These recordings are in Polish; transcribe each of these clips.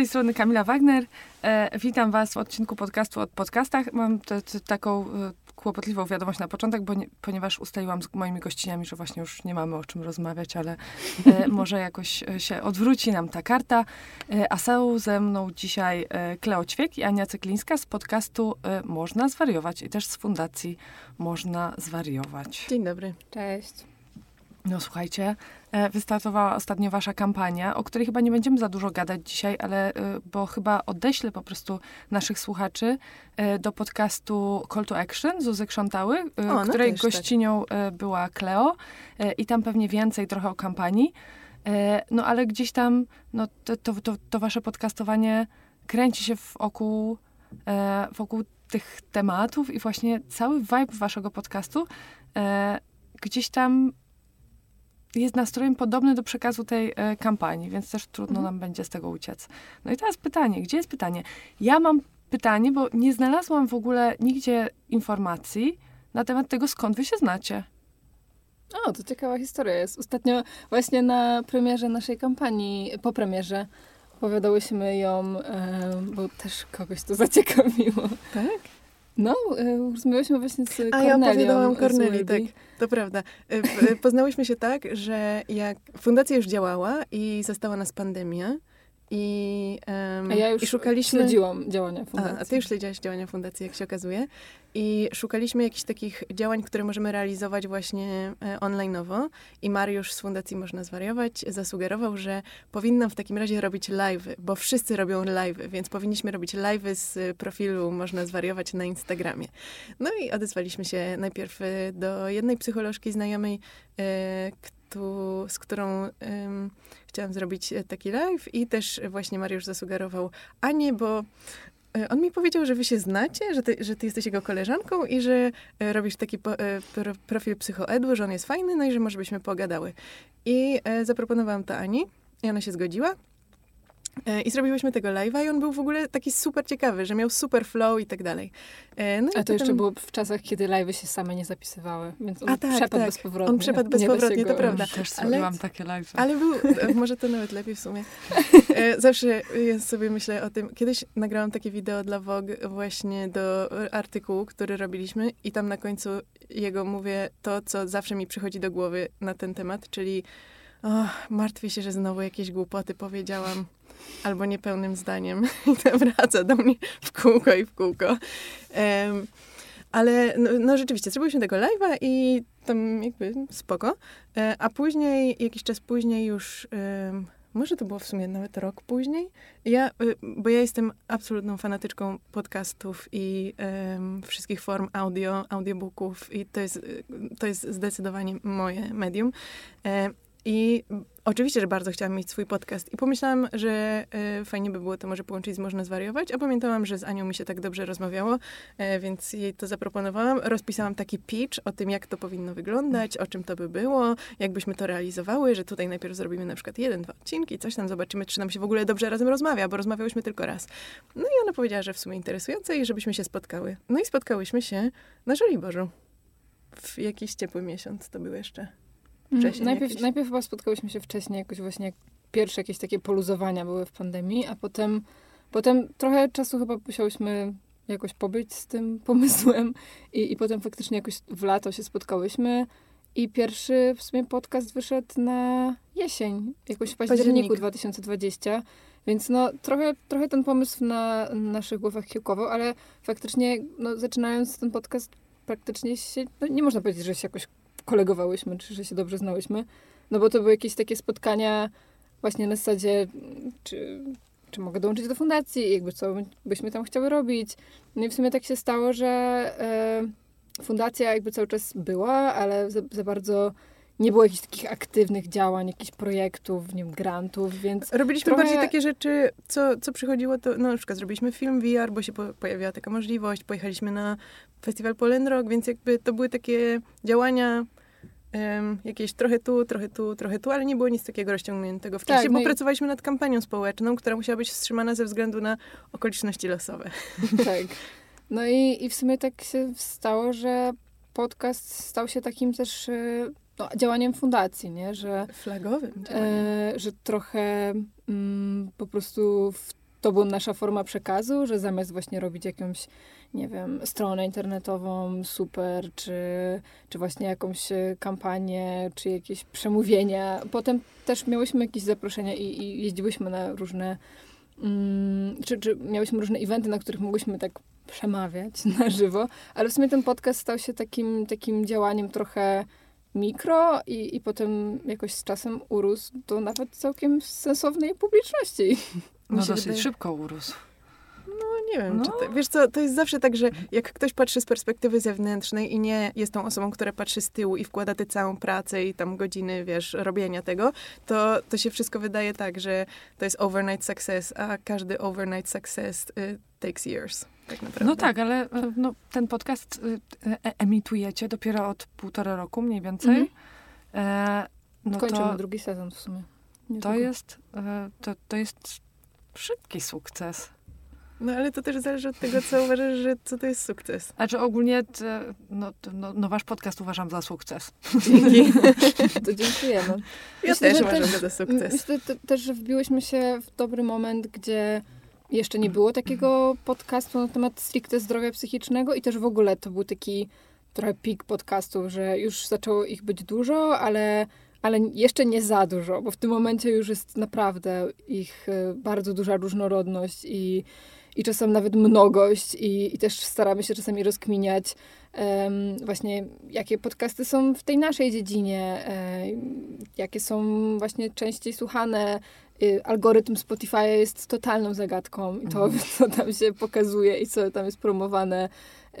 tej strony Kamila Wagner. E, witam Was w odcinku podcastu od podcastach. Mam te, te, taką e, kłopotliwą wiadomość na początek, bo nie, ponieważ ustaliłam z moimi gościniami, że właśnie już nie mamy o czym rozmawiać, ale e, może jakoś e, się odwróci nam ta karta. E, a są ze mną dzisiaj e, Kleo Ćwiek i Ania Cyklińska z podcastu e, Można Zwariować i też z fundacji Można Zwariować. Dzień dobry. Cześć. No słuchajcie, wystartowała ostatnio wasza kampania, o której chyba nie będziemy za dużo gadać dzisiaj, ale e, bo chyba odeślę po prostu naszych słuchaczy e, do podcastu Call to Action Zuzy Krzątały, e, O, no której tak. gościnią e, była Kleo e, i tam pewnie więcej trochę o kampanii. E, No ale gdzieś tam no, to, to, to, wasze podcastowanie kręci się wokół, e, wokół tych tematów i właśnie cały vibe waszego podcastu e, gdzieś tam jest nastrojem podobny do przekazu tej e, kampanii, więc też trudno Mhm. nam będzie z tego uciec. No i teraz pytanie, gdzie jest pytanie? Ja mam pytanie, bo nie znalazłam w ogóle nigdzie informacji na temat tego, skąd wy się znacie. O, to ciekawa historia jest. Ostatnio właśnie na premierze naszej kampanii, po premierze, opowiadałyśmy ją, e, bo też kogoś to zaciekawiło. Tak? No, e, rozmawiałyśmy właśnie z A ja Kornelią. opowiadałam Korneli, tak. To prawda. E, e, Poznałyśmy się tak, że jak fundacja już działała i została nas pandemia i, A ja już i szukaliśmy... śledziłam działania A, fundacji. a ty już śledziłaś działania fundacji, jak się okazuje. I szukaliśmy jakichś takich działań, które możemy realizować właśnie e, online'owo. I Mariusz z Fundacji Można Zwariować zasugerował, że powinnam w takim razie robić live'y, bo wszyscy robią live'y, więc powinniśmy robić live'y z profilu Można Zwariować na Instagramie. No i odezwaliśmy się najpierw e, do jednej psycholożki znajomej, e, ktu, z którą em, chciałam zrobić e, taki live i też właśnie Mariusz zasugerował Anię, bo E, On mi powiedział, że wy się znacie, że ty, że ty jesteś jego koleżanką i że e, robisz taki po, pro, profil psychoedu, że on jest fajny, no i że może byśmy pogadały. I zaproponowałam to Ani i ona się zgodziła. E, I zrobiłyśmy tego live'a i on był w ogóle taki super ciekawy, że miał super flow i tak dalej. E, no i A to potem- jeszcze było w czasach, kiedy live'y się same nie zapisywały, więc on A tak, przepadł tak. bezpowrotnie. On przepadł bezpowrotnie, to prawda. Też Ale- zrobiłam takie live. Ale był, e, może to nawet lepiej w sumie. Zawsze ja sobie myślę o tym, kiedyś nagrałam takie wideo dla Vogue właśnie do artykułu, który robiliśmy i tam na końcu jego mówię to, co zawsze mi przychodzi do głowy na ten temat, czyli o, martwię się, że znowu jakieś głupoty powiedziałam albo niepełnym zdaniem i to wraca do mnie w kółko i w kółko. Em, ale no, no rzeczywiście, zrobiliśmy tego live'a i tam jakby spoko. E, A później, jakiś czas później już, em, może to było w sumie nawet rok później, ja, y, bo ja jestem absolutną fanatyczką podcastów i wszystkich form audio, audiobooków i to jest, y, to jest zdecydowanie moje medium. E, I oczywiście, że bardzo chciałam mieć swój podcast i pomyślałam, że e, fajnie by było to może połączyć z Można Zwariować, a pamiętałam, że z Anią mi się tak dobrze rozmawiało, e, więc jej to zaproponowałam. Rozpisałam taki pitch o tym, jak to powinno wyglądać, o czym to by było, jakbyśmy to realizowały, że tutaj najpierw zrobimy na przykład jeden, dwa odcinki, coś tam zobaczymy, czy nam się w ogóle dobrze razem rozmawia, bo rozmawiałyśmy tylko raz. No i ona powiedziała, że w sumie interesujące i żebyśmy się spotkały. No i spotkałyśmy się na Żoliborzu. W jakiś ciepły miesiąc to był jeszcze. Mm, wcześniej Najpierw, jakieś. najpierw chyba spotkałyśmy się wcześniej, jakoś właśnie jak pierwsze jakieś takie poluzowania były w pandemii, a potem, potem trochę czasu chyba musiałyśmy jakoś pobyć z tym pomysłem i, i potem faktycznie jakoś w lato się spotkałyśmy i pierwszy w sumie podcast wyszedł na jesień, jakoś w październiku Październik. 2020, więc no trochę, trochę ten pomysł na naszych głowach kiełkował, ale faktycznie no, zaczynając ten podcast praktycznie się, no, nie można powiedzieć, że się jakoś kolegowałyśmy, czy że się dobrze znałyśmy, no bo to były jakieś takie spotkania właśnie na zasadzie, czy, czy mogę dołączyć do fundacji, jakby co byśmy tam chciały robić. No i w sumie tak się stało, że e, fundacja jakby cały czas była, ale za, za bardzo nie było jakichś takich aktywnych działań, jakichś projektów, nie wiem, grantów, więc Robiliśmy Trochę- bardziej takie rzeczy, co, co przychodziło, to no, na przykład zrobiliśmy film VR, bo się po, pojawiła taka możliwość, pojechaliśmy na festiwal Polen Rock, więc jakby to były takie działania em, jakieś trochę tu, trochę tu, trochę tu, ale nie było nic takiego rozciągniętego w Tak, czasie, no bo i- pracowaliśmy nad kampanią społeczną, która musiała być wstrzymana ze względu na okoliczności losowe. tak. No i, i w sumie tak się stało, że podcast stał się takim też e, no, działaniem fundacji, nie? Że Flagowym działaniem. E, że trochę mm, po prostu w to była nasza forma przekazu, że zamiast właśnie robić jakąś, nie wiem, stronę internetową super, czy, czy właśnie jakąś e, kampanię, czy jakieś przemówienia. Potem też miałyśmy jakieś zaproszenia i, i jeździłyśmy na różne, mm, czy, czy miałyśmy różne eventy, na których mogłyśmy tak przemawiać na żywo, ale w sumie ten podcast stał się takim, takim działaniem trochę mikro i, i potem jakoś z czasem urósł do nawet całkiem sensownej publiczności. No dosyć wydaje- szybko urósł. No nie wiem, No. czy to, wiesz co, to jest zawsze tak, że jak ktoś patrzy z perspektywy zewnętrznej i nie jest tą osobą, która patrzy z tyłu i wkłada tę całą pracę i tam godziny, wiesz, robienia tego, to, to się wszystko wydaje tak, że to jest overnight success, a każdy overnight success y, takes years, tak naprawdę. No tak, ale e, no, ten podcast y, e, emitujecie dopiero od półtora roku mniej więcej. Mhm. E, no Kończymy to, drugi sezon w sumie. to, jest, e, to, to jest szybki sukces. No ale to też zależy od tego, co uważasz, że co to jest sukces. Znaczy ogólnie no, no, no wasz podcast uważam za sukces. Dzięki. To dziękujemy. Ja Myślę, też że uważam, też- że to sukces. Myślę te, też, że wbiłyśmy się w dobry moment, gdzie jeszcze nie było takiego podcastu na temat stricte zdrowia psychicznego i też w ogóle to był taki trochę pik podcastów, że już zaczęło ich być dużo, ale, ale jeszcze nie za dużo, bo w tym momencie już jest naprawdę ich e, bardzo duża różnorodność i, i czasem nawet mnogość i, i też staramy się czasami rozkminiać em, właśnie jakie podcasty są w tej naszej dziedzinie, e, jakie są właśnie częściej słuchane. Y, Algorytm Spotify jest totalną zagadką i to, co tam się pokazuje i co tam jest promowane, y,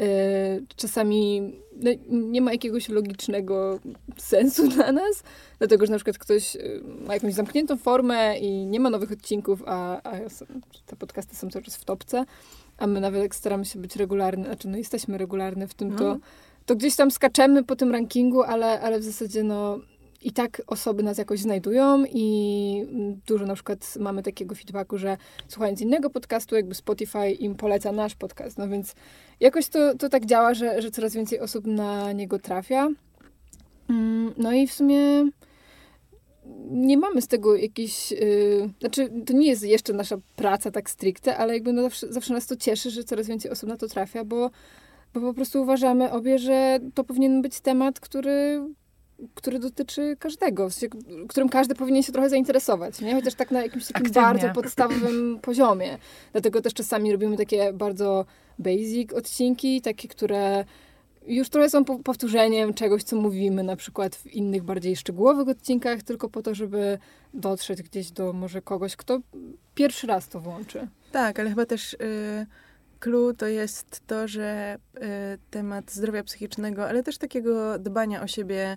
czasami no, nie ma jakiegoś logicznego sensu dla nas, dlatego że na przykład ktoś y, ma jakąś zamkniętą formę i nie ma nowych odcinków, a, a te podcasty są cały czas w topce, a my nawet jak staramy się być regularne, znaczy no jesteśmy regularne w tym, to, No. to gdzieś tam skaczemy po tym rankingu, ale, ale w zasadzie no i tak osoby nas jakoś znajdują i mm, dużo na przykład mamy takiego feedbacku, że słuchając innego podcastu, jakby Spotify im poleca nasz podcast, no więc jakoś to, to tak działa, że, że coraz więcej osób na niego trafia. Mm, No i w sumie nie mamy z tego jakiś, yy, znaczy to nie jest jeszcze nasza praca tak stricte, ale jakby no zawsze, zawsze nas to cieszy, że coraz więcej osób na to trafia, bo, bo po prostu uważamy obie, że to powinien być temat, który, który dotyczy każdego, w sensie, którym każdy powinien się trochę zainteresować, nie? Chociaż tak na jakimś takim Aktywnie. bardzo podstawowym poziomie. Dlatego też czasami robimy takie bardzo basic odcinki, takie, które już trochę są po- powtórzeniem czegoś, co mówimy na przykład w innych, bardziej szczegółowych odcinkach, tylko po to, żeby dotrzeć gdzieś do może kogoś, kto pierwszy raz to włączy. Tak, ale chyba też y, clue to jest to, że y, temat zdrowia psychicznego, ale też takiego dbania o siebie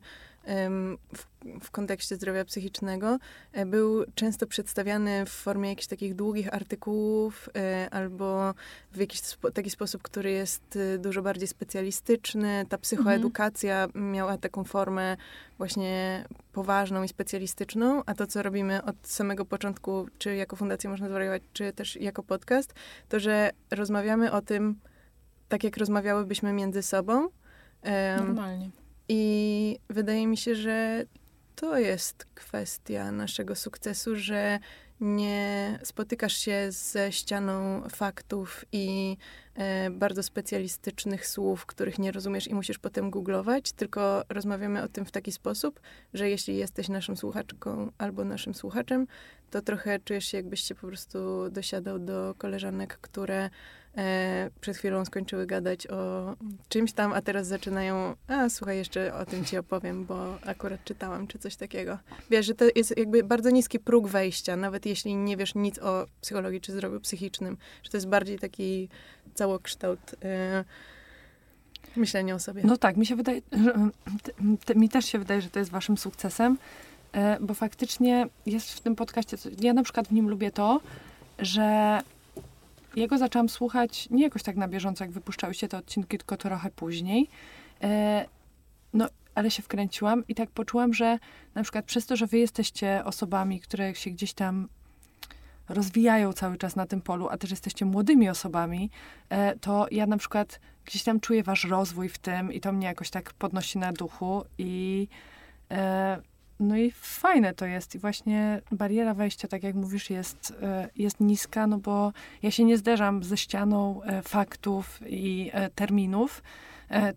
w, w kontekście zdrowia psychicznego y, był często przedstawiany w formie jakichś takich długich artykułów y, albo w jakiś spo, taki sposób, który jest y, dużo bardziej specjalistyczny. Ta psychoedukacja miała taką formę właśnie poważną i specjalistyczną, a to, co robimy od samego początku, czy jako Fundacja Można Zwariować, czy też jako podcast, to, że rozmawiamy o tym tak, jak rozmawiałybyśmy między sobą. Normalnie. I wydaje mi się, że to jest kwestia naszego sukcesu, że nie spotykasz się ze ścianą faktów i e, bardzo specjalistycznych słów, których nie rozumiesz i musisz potem googlować, tylko rozmawiamy o tym w taki sposób, że jeśli jesteś naszą słuchaczką albo naszym słuchaczem, to trochę czujesz się, jakbyś się po prostu dosiadał do koleżanek, które e, przed chwilą skończyły gadać o czymś tam, a teraz zaczynają, a słuchaj, jeszcze o tym ci opowiem, bo akurat czytałam, czy coś takiego. Wiesz, że to jest jakby bardzo niski próg wejścia, nawet jeśli nie wiesz nic o psychologii czy zdrowiu psychicznym, że to jest bardziej taki całokształt e, o sobie. No tak, mi się wydaje, że, t- t- mi też się wydaje, że to jest waszym sukcesem, e, bo faktycznie jest w tym podcaście, ja na przykład w nim lubię to, że jego zaczęłam słuchać nie jakoś tak na bieżąco, jak wypuszczały się te odcinki, tylko trochę później. E, No, ale się wkręciłam i tak poczułam, że na przykład przez to, że wy jesteście osobami, które się gdzieś tam rozwijają cały czas na tym polu, a też jesteście młodymi osobami, e, to ja na przykład gdzieś tam czuję wasz rozwój w tym i to mnie jakoś tak podnosi na duchu i, e, no i fajne to jest. I właśnie bariera wejścia, tak jak mówisz, jest, e, jest niska, no bo ja się nie zderzam ze ścianą e, faktów i e, terminów,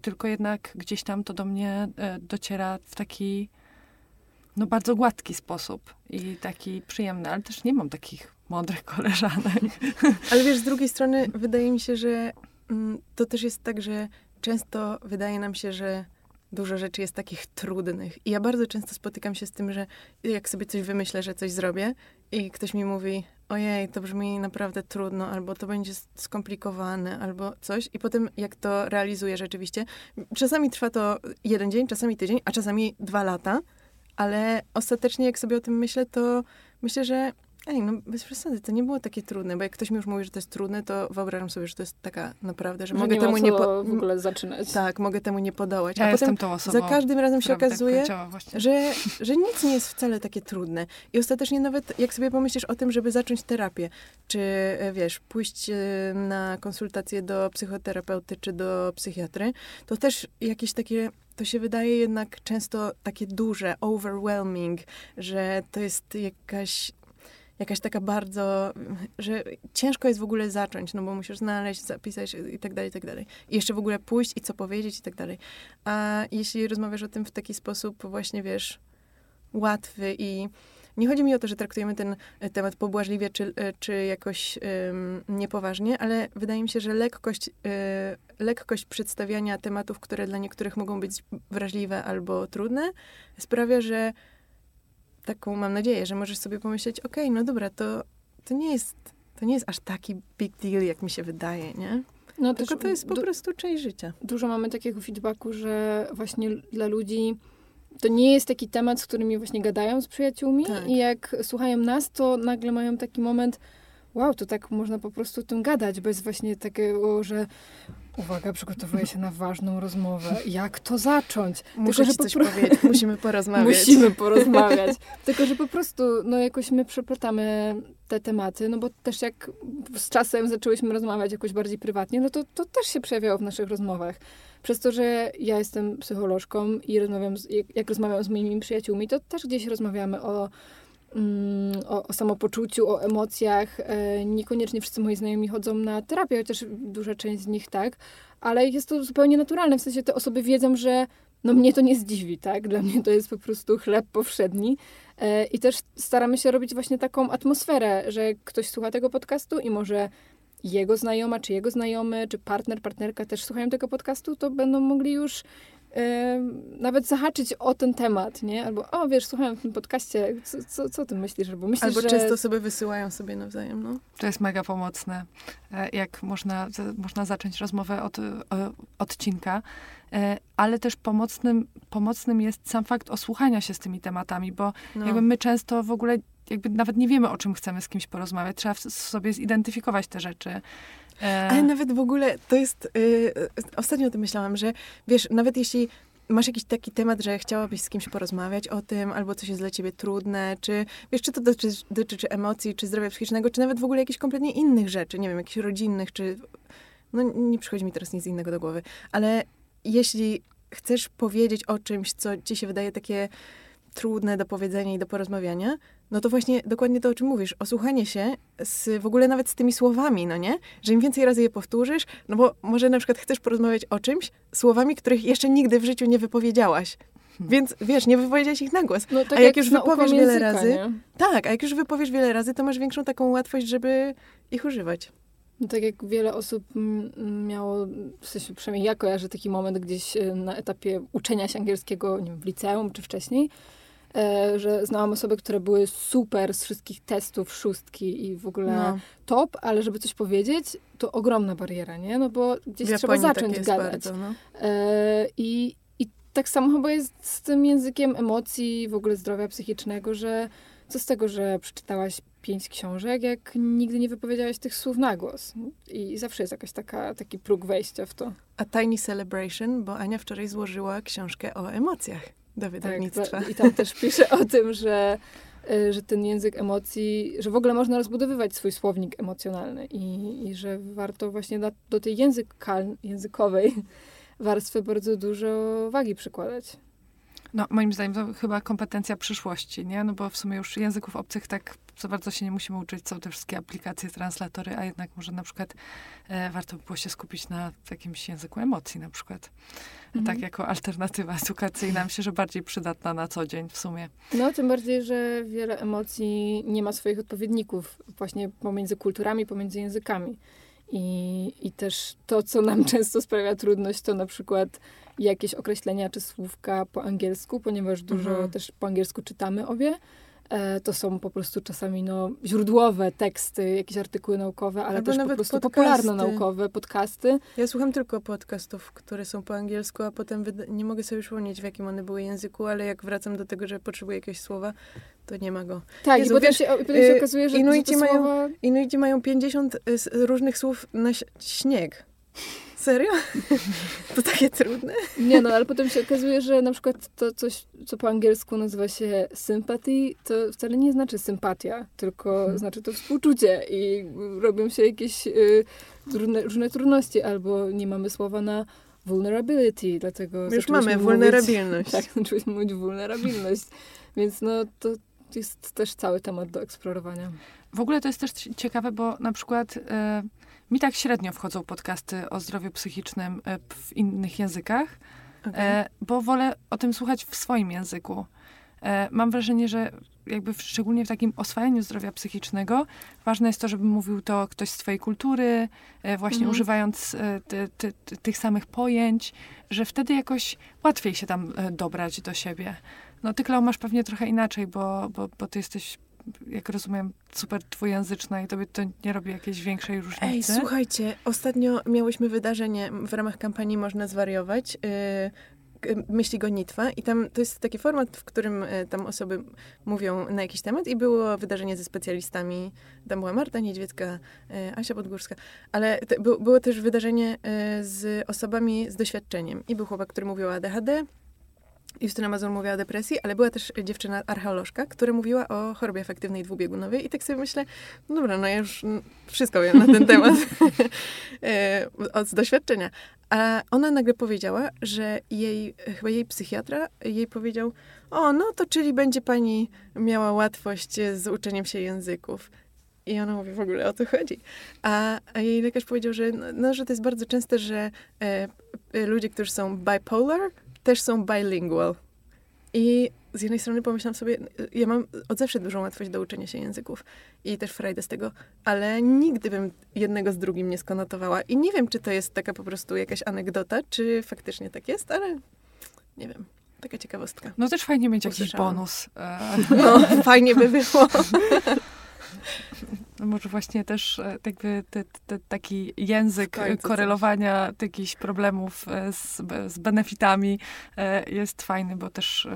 tylko jednak gdzieś tam to do mnie dociera w taki no bardzo gładki sposób i taki przyjemny, ale też nie mam takich mądrych koleżanek. Ale wiesz, z drugiej strony wydaje mi się, że mm, to też jest tak, że często wydaje nam się, że dużo rzeczy jest takich trudnych. I ja bardzo często spotykam się z tym, że jak sobie coś wymyślę, że coś zrobię i ktoś mi mówi, ojej, to brzmi naprawdę trudno, albo to będzie skomplikowane, albo coś. I potem jak to realizuję rzeczywiście, czasami trwa to jeden dzień, czasami tydzień, a czasami dwa lata, ale ostatecznie jak sobie o tym myślę, to myślę, że Ej, no bez przesady, to nie było takie trudne, bo jak ktoś mi już mówi, że to jest trudne, to wyobrażam sobie, że to jest taka naprawdę, że, że mogę nie temu nie po... w ogóle zaczynać. Tak, mogę temu nie podołać. Ja A potem tą osobą, za każdym razem się tak okazuje, tak że, że nic nie jest wcale takie trudne. I ostatecznie nawet jak sobie pomyślisz o tym, żeby zacząć terapię, czy e, wiesz, pójść e, na konsultację do psychoterapeuty, czy do psychiatry, to też jakieś takie to się wydaje jednak często takie duże, overwhelming, że to jest jakaś jakaś taka bardzo, że ciężko jest w ogóle zacząć, no bo musisz znaleźć, zapisać i tak dalej, i tak dalej. I jeszcze w ogóle pójść i co powiedzieć i tak dalej. A jeśli rozmawiasz o tym w taki sposób właśnie, wiesz, łatwy i nie chodzi mi o to, że traktujemy ten e, temat pobłażliwie czy, e, czy jakoś um, niepoważnie, ale wydaje mi się, że lekkość, y, lekkość przedstawiania tematów, które dla niektórych mogą być wrażliwe albo trudne, sprawia, że taką mam nadzieję, że możesz sobie pomyśleć, okej, okay, no dobra, to, to nie jest, to nie jest aż taki big deal, jak mi się wydaje, nie? No, Tylko to jest po prostu część życia. Dużo mamy takiego feedbacku, że właśnie dla ludzi to nie jest taki temat, z którymi właśnie gadają z przyjaciółmi tak. i jak słuchają nas, to nagle mają taki moment, wow, to tak można po prostu o tym gadać, bez właśnie takiego, że uwaga, przygotowuję się na ważną rozmowę. Jak to zacząć? Muszę Tylko, że coś pro... powiedzieć. Musimy porozmawiać. Musimy porozmawiać. Tylko, że po prostu, no jakoś my przeplatamy te tematy, no bo też jak z czasem zaczęłyśmy rozmawiać jakoś bardziej prywatnie, no to, to też się przejawiało w naszych rozmowach. Przez to, że ja jestem psycholożką i rozmawiam z, jak, jak rozmawiam z moimi przyjaciółmi, to też gdzieś rozmawiamy o o, o, samopoczuciu, o emocjach. E, niekoniecznie wszyscy moi znajomi chodzą na terapię, chociaż duża część z nich tak, ale jest to zupełnie naturalne. W sensie te osoby wiedzą, że no mnie to nie zdziwi, tak? Dla mnie to jest po prostu chleb powszedni. E, I też staramy się robić właśnie taką atmosferę, że ktoś słucha tego podcastu i może jego znajoma, czy jego znajomy, czy partner, partnerka też słuchają tego podcastu, to będą mogli już nawet zahaczyć o ten temat, nie? Albo, o wiesz, słuchałem w tym podcaście, co, co, co ty myślisz? Albo, myślisz, Albo że... często osoby wysyłają sobie nawzajem, no. To jest mega pomocne. E, jak można, można zacząć rozmowę od odcinka, e, ale też pomocnym, pomocnym jest sam fakt osłuchania się z tymi tematami, bo no. jakby my często w ogóle jakby nawet nie wiemy, o czym chcemy z kimś porozmawiać. Trzeba sobie zidentyfikować te rzeczy. E... Ale nawet w ogóle to jest. Yy, ostatnio o tym myślałam, że wiesz, nawet jeśli masz jakiś taki temat, że chciałabyś z kimś porozmawiać o tym, albo coś jest dla ciebie trudne, czy wiesz, czy to dotyczy, dotyczy emocji, czy zdrowia psychicznego, czy nawet w ogóle jakichś kompletnie innych rzeczy, nie wiem, jakichś rodzinnych, czy. No nie przychodzi mi teraz nic innego do głowy, ale jeśli chcesz powiedzieć o czymś, co ci się wydaje takie trudne do powiedzenia i do porozmawiania, no to właśnie dokładnie to, o czym mówisz. Osłuchanie się z, w ogóle nawet z tymi słowami, no nie? Że im więcej razy je powtórzysz, no bo może na przykład chcesz porozmawiać o czymś słowami, których jeszcze nigdy w życiu nie wypowiedziałaś. Hmm. Więc wiesz, nie wypowiedziałeś ich na głos. No, tak a jak, jak już wypowiesz wiele języka, razy. Nie? Tak, a jak już wypowiesz wiele razy, to masz większą taką łatwość, żeby ich używać. No tak jak wiele osób miało, w sensie przynajmniej ja kojarzę taki moment gdzieś e, na etapie uczenia się angielskiego, nie wiem, w liceum czy wcześniej, że znałam osoby, które były super z wszystkich testów, szóstki i w ogóle no. top, ale żeby coś powiedzieć, to ogromna bariera, nie? No bo gdzieś trzeba tak zacząć gadać. Bardzo, no. E, I, I tak samo chyba jest z tym językiem emocji, w ogóle zdrowia psychicznego, że co z tego, że przeczytałaś pięć książek, jak nigdy nie wypowiedziałaś tych słów na głos. I zawsze jest jakaś taka, taki próg wejścia w to. A Tiny Celebration, bo Ania wczoraj złożyła książkę o emocjach do wydawnictwa. Tak, I tam też pisze o tym, że, y, że ten język emocji, że w ogóle można rozbudowywać swój słownik emocjonalny i, i że warto właśnie na, do tej językal, językowej warstwy bardzo dużo wagi przykładać. No, moim zdaniem to chyba kompetencja przyszłości, nie? No bo w sumie już języków obcych tak za bardzo się nie musimy uczyć. Są te wszystkie aplikacje, translatory, a jednak może na przykład e, warto by było się skupić na jakimś języku emocji na przykład. Mhm. Tak jako alternatywa edukacyjna. Myślę, że bardziej przydatna na co dzień w sumie. No, tym bardziej, że wiele emocji nie ma swoich odpowiedników właśnie pomiędzy kulturami, pomiędzy językami. I, I też to, co nam często sprawia trudność, to na przykład jakieś określenia czy słówka po angielsku, ponieważ dużo Mhm. też po angielsku czytamy obie. E, to są po prostu czasami no, źródłowe teksty, jakieś artykuły naukowe, ale Albo też po prostu podcasty. popularno-naukowe, podcasty. Ja słucham tylko podcastów, które są po angielsku, a potem wyda- nie mogę sobie przypomnieć, w jakim one były języku, ale jak wracam do tego, że potrzebuję jakiegoś słowa, to nie ma go. Tak, Jezu, i potem, wiesz, się, potem się y, okazuje, że, że Inuici te mają- słowa... Inuici mają 50 y, różnych słów na śnieg. Serio? To takie trudne? Nie no, ale potem się okazuje, że na przykład to coś, co po angielsku nazywa się sympathy, to wcale nie znaczy sympatia, tylko Hmm. znaczy to współczucie i robią się jakieś y, trudne, różne trudności, albo nie mamy słowa na vulnerability, dlatego My już mamy mówić- vulnerabilność. Tak, zaczęliśmy mówić vulnerabilność, więc no to jest też cały temat do eksplorowania. W ogóle to jest też ci- ciekawe, bo na przykład e, mi tak średnio wchodzą podcasty o zdrowiu psychicznym e, w innych językach, e, bo wolę o tym słuchać w swoim języku. E, mam wrażenie, że jakby w, szczególnie w takim oswajaniu zdrowia psychicznego ważne jest to, żeby mówił to ktoś z twojej kultury, właśnie Mhm. używając ty, ty, ty, tych samych pojęć, że wtedy jakoś łatwiej się tam dobrać do siebie. No ty, Klau, masz pewnie trochę inaczej, bo, bo, bo ty jesteś, jak rozumiem, super dwujęzyczna i tobie to nie robi jakiejś większej różnicy. Ej, słuchajcie, ostatnio miałyśmy wydarzenie w ramach kampanii Można Zwariować. Yy, myśli gonitwa i tam to jest taki format, w którym y, tam osoby mówią na jakiś temat i było wydarzenie ze specjalistami. Tam była Marta Niedźwiecka, y, Asia Podgórska, ale bu, było też wydarzenie y, z osobami z doświadczeniem i był chłopak, który mówił o ADHD, Justyna Mazur mówiła o depresji, ale była też dziewczyna archeolożka, która mówiła o chorobie afektywnej dwubiegunowej i tak sobie myślę, no dobra, no ja już wszystko wiem na ten temat e, od doświadczenia. A ona nagle powiedziała, że jej, chyba jej psychiatra jej powiedział, o, no to czyli będzie pani miała łatwość z uczeniem się języków. I ona mówi, w ogóle o to chodzi. A, a jej lekarz powiedział, że, no, no, że to jest bardzo częste, że e, ludzie, którzy są bipolar, też są bilingual. I z jednej strony pomyślałam sobie, ja mam od zawsze dużą łatwość do uczenia się języków i też frajdę z tego, ale nigdy bym jednego z drugim nie skonotowała. I nie wiem, czy to jest taka po prostu jakaś anegdota, czy faktycznie tak jest, ale nie wiem. Taka ciekawostka. No też fajnie mieć jakiś Usłyszałam. bonus. E, No, fajnie by było. No może właśnie też e, jakby te, te, taki język korelowania jakichś problemów e, z, z benefitami e, jest fajny, bo też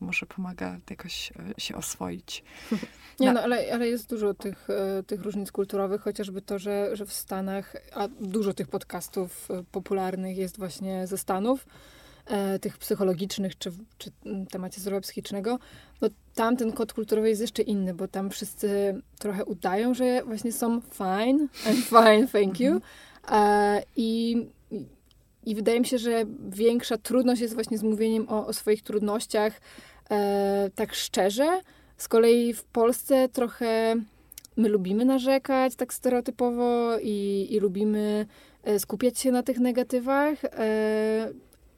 może pomaga jakoś się oswoić. Nie, no ale, ale jest dużo tych, tych różnic kulturowych, chociażby to, że, że w Stanach, a dużo tych podcastów popularnych jest właśnie ze Stanów, tych psychologicznych, czy, czy temacie zdrowia psychicznego, no tam ten kod kulturowy jest jeszcze inny, bo tam wszyscy trochę udają, że właśnie są fine, I'm fine, thank you. E, I, i- wydaje mi się, że większa trudność jest właśnie z mówieniem o, o swoich trudnościach e, tak szczerze. Z kolei w Polsce trochę my lubimy narzekać tak stereotypowo i, i lubimy e, skupiać się na tych negatywach, e,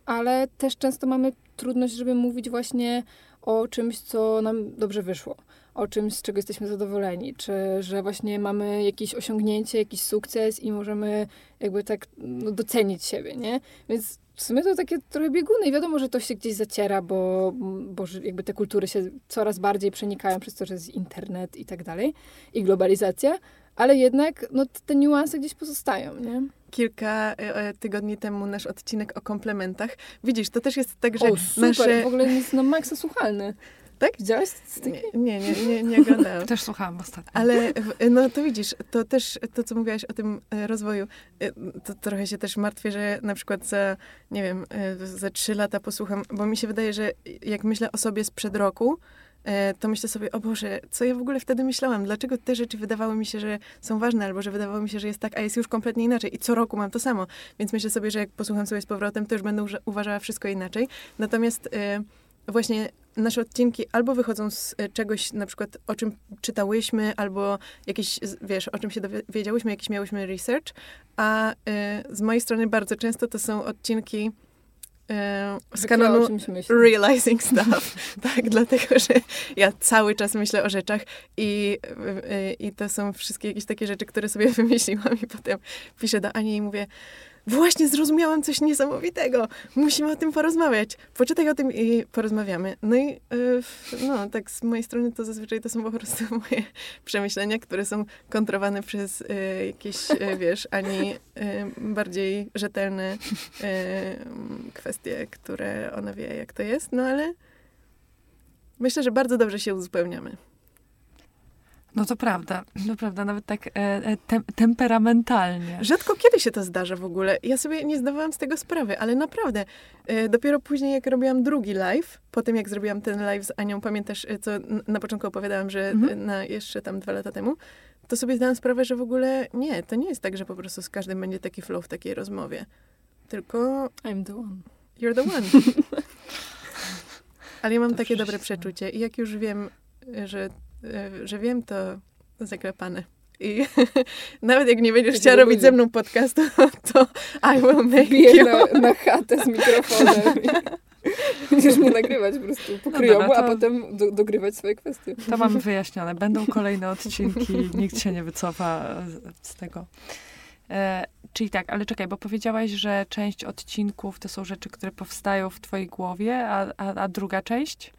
ale też często mamy trudność, żeby mówić właśnie o czymś, co nam dobrze wyszło, o czymś, z czego jesteśmy zadowoleni, czy że właśnie mamy jakieś osiągnięcie, jakiś sukces i możemy jakby tak no, docenić siebie, nie? Więc w sumie to takie trochę bieguny i wiadomo, że to się gdzieś zaciera, bo, bo jakby te kultury się coraz bardziej przenikają przez to, że jest internet i tak dalej i globalizacja, ale jednak no, te niuanse gdzieś pozostają, nie? Kilka e, e, tygodni temu nasz odcinek o komplementach. Widzisz, to też jest tak, że O, super, nasze... w ogóle jest na maksa słuchalny. Tak? Widziałeś statystyki? Nie, nie, nie, nie, nie oglądałam. Też słuchałam ostatnio. Ale w- no to widzisz, to też to, co mówiłaś o tym e, rozwoju, e, to trochę się też martwię, że na przykład za, nie wiem, e, za trzy lata posłucham, bo mi się wydaje, że jak myślę o sobie sprzed roku, e, to myślę sobie, o Boże, co ja w ogóle wtedy myślałam? Dlaczego te rzeczy wydawały mi się, że są ważne, albo że wydawało mi się, że jest tak, a jest już kompletnie inaczej. I co roku mam to samo. Więc myślę sobie, że jak posłucham sobie z powrotem, to już będę uważała wszystko inaczej. Natomiast e, właśnie nasze odcinki albo wychodzą z e, czegoś, na przykład o czym czytałyśmy, albo jakieś, wiesz, o czym się dowiedziałyśmy, jakiś miałyśmy research, a e, z mojej strony bardzo często to są odcinki e, z Takie kanonu realizing stuff. tak, dlatego, że ja cały czas myślę o rzeczach i, i to są wszystkie jakieś takie rzeczy, które sobie wymyśliłam i potem piszę do Ani i mówię właśnie zrozumiałam coś niesamowitego, musimy o tym porozmawiać. Poczytaj o tym i porozmawiamy. No i y, no, tak z mojej strony to zazwyczaj to są po prostu moje przemyślenia, które są kontrowane przez y, jakieś, y, wiesz, Ani bardziej rzetelne kwestie, które ona wie, jak to jest, no ale myślę, że bardzo dobrze się uzupełniamy. No to prawda, to prawda, nawet tak e, e, tem, temperamentalnie. Rzadko kiedy się to zdarza w ogóle. Ja sobie nie zdawałam z tego sprawy, ale naprawdę. E, dopiero później, jak robiłam drugi live, po tym jak zrobiłam ten live z Anią, pamiętasz, e, co na początku opowiadałam, że Mhm. na jeszcze tam dwa lata temu, to sobie zdałam sprawę, że w ogóle nie, to nie jest tak, że po prostu z każdym będzie taki flow w takiej rozmowie. Tylko I'm the one. you're the one. ale ja mam To takie dobre przeczucie i jak już wiem, e, że, że wiem, to zaklepane. I nawet jak nie będziesz Będzie chciała robić ze mną podcastu, to I will make Biję you. na, na chatę z mikrofonem. Będziesz mnie nagrywać po prostu po Dobra, kryjomu, no a to- potem do, dogrywać swoje kwestie. To mamy wyjaśnione. Będą kolejne odcinki, nikt się nie wycofa z, z tego. E, czyli tak, ale czekaj, bo powiedziałaś, że część odcinków to są rzeczy, które powstają w twojej głowie, a, a, a druga część?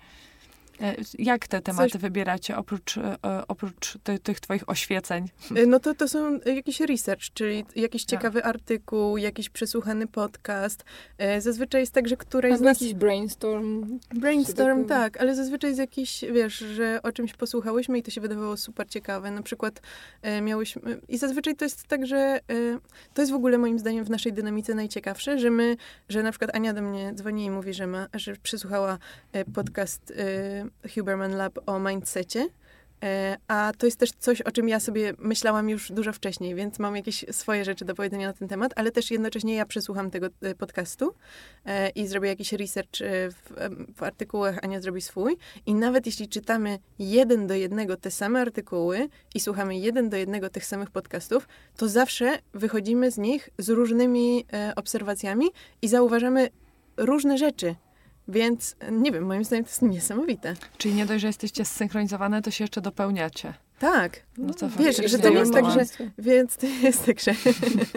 E, jak te tematy wybieracie oprócz, e, oprócz ty, tych twoich oświeceń? No to, to są jakiś research, czyli jakiś Tak. ciekawy artykuł, jakiś przesłuchany podcast. E, Zazwyczaj jest tak, że któreś z Albo nas... jakiś brainstorm. Brainstorm, tak, ale zazwyczaj jest jakiś, wiesz, że o czymś posłuchałyśmy i to się wydawało super ciekawe. Na przykład e, miałyśmy... I zazwyczaj to jest tak, że e, to jest w ogóle moim zdaniem w naszej dynamice najciekawsze, że my, że na przykład Ania do mnie dzwoni i mówi, że ma, że przesłuchała e, podcast e, Huberman Lab o mindsetie. E, A to jest też coś, o czym ja sobie myślałam już dużo wcześniej, więc mam jakieś swoje rzeczy do powiedzenia na ten temat, ale też jednocześnie ja przesłucham tego e, podcastu e, i zrobię jakiś research w, w artykułach, Ania zrobi swój. I nawet jeśli czytamy jeden do jednego te same artykuły i słuchamy jeden do jednego tych samych podcastów, to zawsze wychodzimy z nich z różnymi obserwacjami i zauważamy różne rzeczy. Więc nie wiem, moim zdaniem to jest niesamowite. Czyli nie dość, że jesteście zsynchronizowane, to się jeszcze dopełniacie. Tak. No to Wiesz, że to nie jest tak, że. Więc to nie jest tak, że...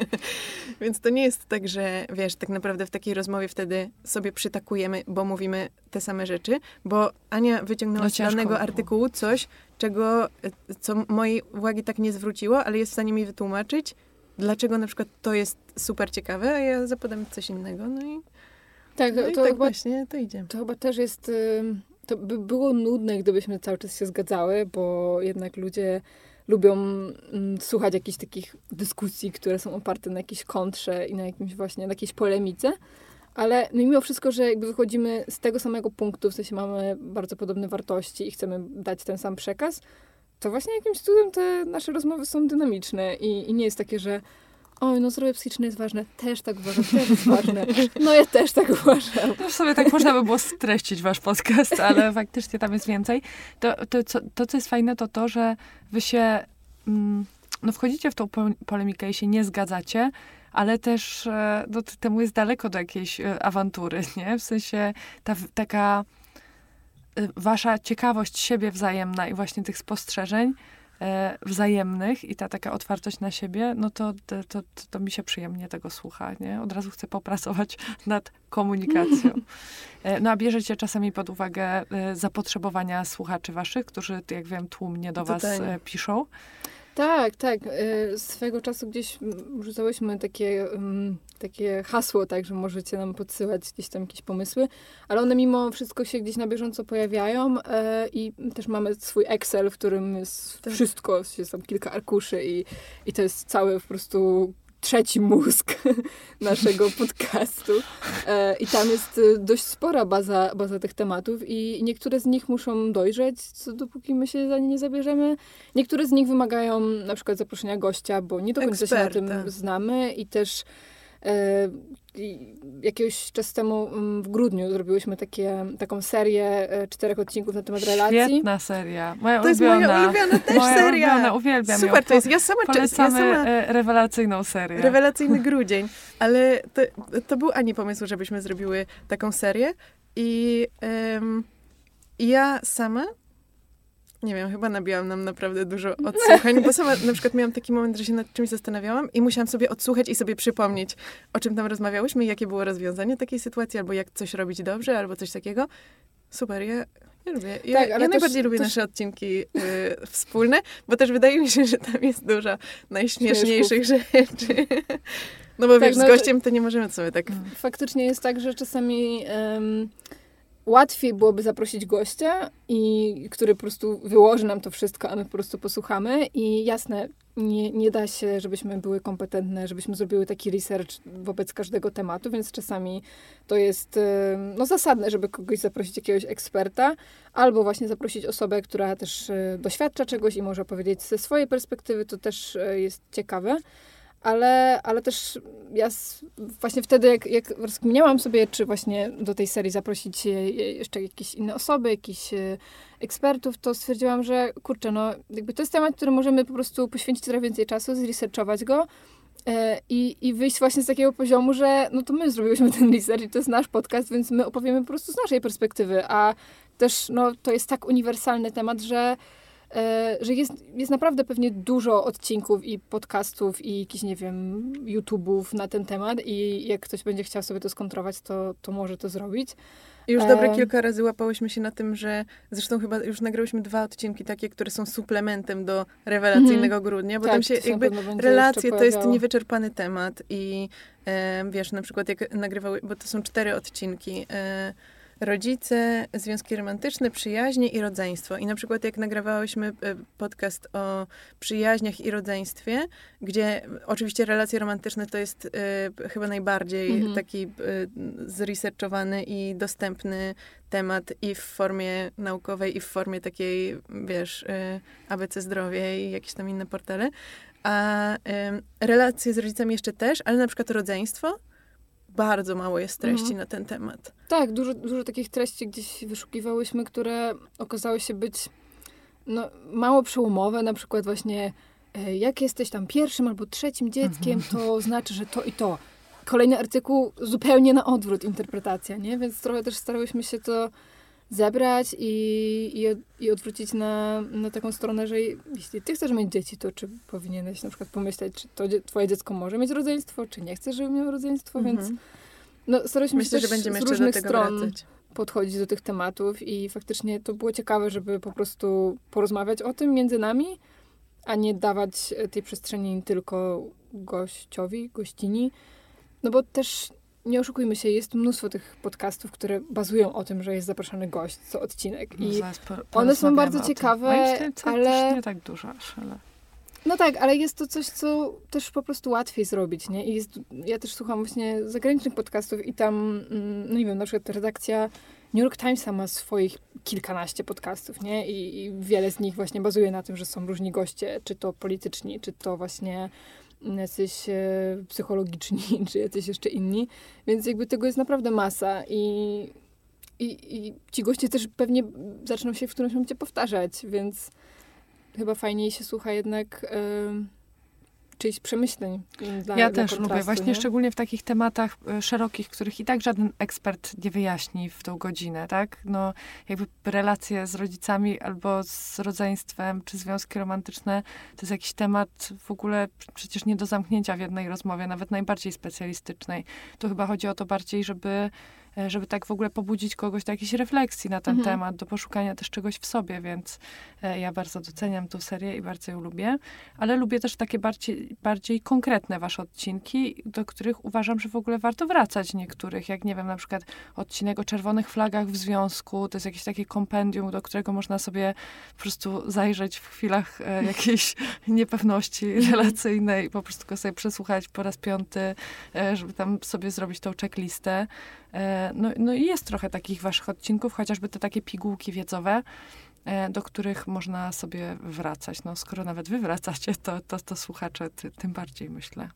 Więc to nie jest tak, że wiesz, tak naprawdę w takiej rozmowie wtedy sobie przytakujemy, bo mówimy te same rzeczy, bo Ania wyciągnęła No z danego artykułu coś, czego, e, co mojej uwagi tak nie zwróciło, ale jest w stanie mi wytłumaczyć, dlaczego na przykład to jest super ciekawe, a ja zapodam coś innego, no i, Tak, no to, tak chyba, właśnie to idzie. to chyba też jest... To by było nudne, gdybyśmy cały czas się zgadzały, bo jednak ludzie lubią słuchać jakichś takich dyskusji, które są oparte na jakiejś kontrze i na jakimś właśnie, na jakiejś polemice. Ale no mimo wszystko, że jakby wychodzimy z tego samego punktu, w sensie mamy bardzo podobne wartości i chcemy dać ten sam przekaz, to właśnie jakimś cudem te nasze rozmowy są dynamiczne i, i nie jest takie, że oj, no zdrowie psychiczne jest ważne, też tak uważam, też jest ważne. No ja też tak uważam. No w sobie tak można by było streścić wasz podcast, ale faktycznie tam jest więcej. To, to, co, to co jest fajne, to to, że wy się, mm, no wchodzicie w tą po- polemikę i się nie zgadzacie, ale też e, no, temu jest daleko do jakiejś e, awantury, nie? W sensie ta, taka e, wasza ciekawość siebie wzajemna i właśnie tych spostrzeżeń wzajemnych i ta taka otwartość na siebie, no to, to, to, to mi się przyjemnie tego słucha, nie? Od razu chcę popracować nad komunikacją. E, No a bierzecie czasami pod uwagę e, zapotrzebowania słuchaczy waszych, którzy, jak wiem, tłumnie do was Totalnie. e, piszą. Tak, tak. Y, Swego czasu gdzieś rzucałyśmy takie, takie hasło, tak, że możecie nam podsyłać gdzieś tam jakieś pomysły, ale one mimo wszystko się gdzieś na bieżąco pojawiają e, i też mamy swój Excel, w którym jest Tak. wszystko, jest tam kilka arkuszy i, i to jest cały po prostu trzeci mózg naszego podcastu. E, I tam jest y, dość spora baza, baza tych tematów i niektóre z nich muszą dojrzeć, co dopóki my się za nie nie zabierzemy. Niektóre z nich wymagają na przykład zaproszenia gościa, bo nie do końca się na Eksperta. tym znamy i też E, jakiegoś czas temu mm, w grudniu zrobiłyśmy takie, taką serię e, czterech odcinków na temat relacji. Świetna seria. Moja To jest ulubiona. moja ulubiona też moja seria. Ulubiona, uwielbiam Super, ją. to jest, ja sama, ja Polecamy sama e, rewelacyjną serię. rewelacyjny grudzień, ale to, to był Ani pomysł, żebyśmy zrobiły taką serię i em, ja sama nie wiem, chyba nabiłam nam naprawdę dużo odsłuchań, bo sama na przykład miałam taki moment, że się nad czymś zastanawiałam i musiałam sobie odsłuchać i sobie przypomnieć, o czym tam rozmawiałyśmy i jakie było rozwiązanie takiej sytuacji, albo jak coś robić dobrze, albo coś takiego. Super, ja, ja lubię. Ja, Tak, ale ja też- najbardziej lubię też- nasze odcinki y, wspólne, bo też wydaje mi się, że tam jest dużo najśmieszniejszych rzeczy. No bo Tak, wiesz, no z gościem to nie możemy sobie tak... Faktycznie jest tak, że czasami łatwiej byłoby zaprosić gościa, i, który po prostu wyłoży nam to wszystko, a my po prostu posłuchamy. I jasne, nie, nie da się, żebyśmy były kompetentne, żebyśmy zrobiły taki research wobec każdego tematu, więc czasami to jest em, no, zasadne, żeby kogoś zaprosić, jakiegoś eksperta, albo właśnie zaprosić osobę, która też e, doświadcza czegoś i może powiedzieć ze swojej perspektywy, to też e, jest ciekawe. Ale, ale też ja właśnie wtedy, jak, jak rozkminiałam sobie, czy właśnie do tej serii zaprosić jeszcze jakieś inne osoby, jakichś e, ekspertów, to stwierdziłam, że kurczę, no jakby to jest temat, który możemy po prostu poświęcić trochę więcej czasu, zresearchować go e, i, i wyjść właśnie z takiego poziomu, że no to my zrobiłyśmy ten research i to jest nasz podcast, więc my opowiemy po prostu z naszej perspektywy, a też no to jest tak uniwersalny temat, że że jest, jest naprawdę pewnie dużo odcinków i podcastów i jakichś, nie wiem, YouTube'ów na ten temat i jak ktoś będzie chciał sobie to skontrować, to, to może to zrobić. Już dobre Em. kilka razy łapałyśmy się na tym, że zresztą chyba już nagrałyśmy dwa odcinki takie, które są suplementem do rewelacyjnego grudnia, bo tam się jakby relacje to jest niewyczerpany temat i e, wiesz, na przykład jak nagrywały, bo to są cztery odcinki, e, rodzice, związki romantyczne, przyjaźnie i rodzeństwo. I na przykład jak nagrywałyśmy e, podcast o przyjaźniach i rodzeństwie, gdzie oczywiście relacje romantyczne to jest e, chyba najbardziej Mhm. taki e, zresearchowany i dostępny temat i w formie naukowej, i w formie takiej, wiesz, y, ABC Zdrowie i jakieś tam inne portale. A ym, relacje z rodzicami jeszcze też, ale na przykład rodzeństwo, bardzo mało jest treści Mhm. na ten temat. Tak, dużo, dużo takich treści gdzieś wyszukiwałyśmy, które okazały się być no, mało przełomowe, na przykład właśnie e, jak jesteś tam pierwszym albo trzecim dzieckiem, to znaczy, że to i to. Kolejny artykuł zupełnie na odwrót interpretacja, nie? Więc trochę też starałyśmy się to zebrać i, i, i odwrócić na, na taką stronę, że jeśli ty chcesz mieć dzieci, to czy powinieneś na przykład pomyśleć, czy to twoje dziecko może mieć rodzeństwo, czy nie chcesz, żeby miało rodzeństwo, więc Mhm. no, starałyśmy Myślę, się że też będziemy z różnych stron wracać. podchodzić do tych tematów i faktycznie to było ciekawe, żeby po prostu porozmawiać o tym między nami, a nie dawać tej przestrzeni tylko gościowi, gościni. No bo też nie oszukujmy się, jest mnóstwo tych podcastów, które bazują o tym, że jest zapraszany gość co odcinek. No, I one są bardzo ciekawe, to ale- też nie tak dużo aż, ale... no tak, ale jest to coś, co też po prostu łatwiej zrobić, nie? I jest, ja też słucham właśnie zagranicznych podcastów i tam, mm, no nie wiem, na przykład redakcja New York Timesa ma swoich kilkanaście podcastów, nie? I, I wiele z nich właśnie bazuje na tym, że są różni goście, czy to polityczni, czy to właśnie jacyś e, psychologiczni, czy jacyś jeszcze inni. Więc jakby tego jest naprawdę masa i, i, i ci goście też pewnie zaczną się w którymś momencie powtarzać, więc chyba fajniej się słucha jednak em, czyichś przemyśleń. mm, Dla, Ja dla też lubię, właśnie nie? szczególnie w takich tematach e, szerokich, których i tak żaden ekspert nie wyjaśni w tą godzinę, tak? No, jakby relacje z rodzicami albo z rodzeństwem, czy związki romantyczne, to jest jakiś temat w ogóle przecież nie do zamknięcia w jednej rozmowie, nawet najbardziej specjalistycznej. Tu chyba chodzi o to bardziej, żeby żeby tak w ogóle pobudzić kogoś do jakiejś refleksji na ten Mhm. temat, do poszukania też czegoś w sobie, więc e, ja bardzo doceniam tą serię i bardzo ją lubię ale lubię też takie bardziej, bardziej konkretne wasze odcinki, do których uważam, że w ogóle warto wracać niektórych, jak nie wiem, na przykład odcinek o czerwonych flagach w związku, to jest jakieś takie kompendium, do którego można sobie po prostu zajrzeć w chwilach e, jakiejś niepewności relacyjnej, po prostu go sobie przesłuchać po raz piąty, e, żeby tam sobie zrobić tą checklistę. E, no, no i jest trochę takich waszych odcinków, chociażby te takie pigułki wiedzowe, e, do których można sobie wracać. No, skoro nawet wy wracacie, to, to, to słuchacze ty, tym bardziej, myślę.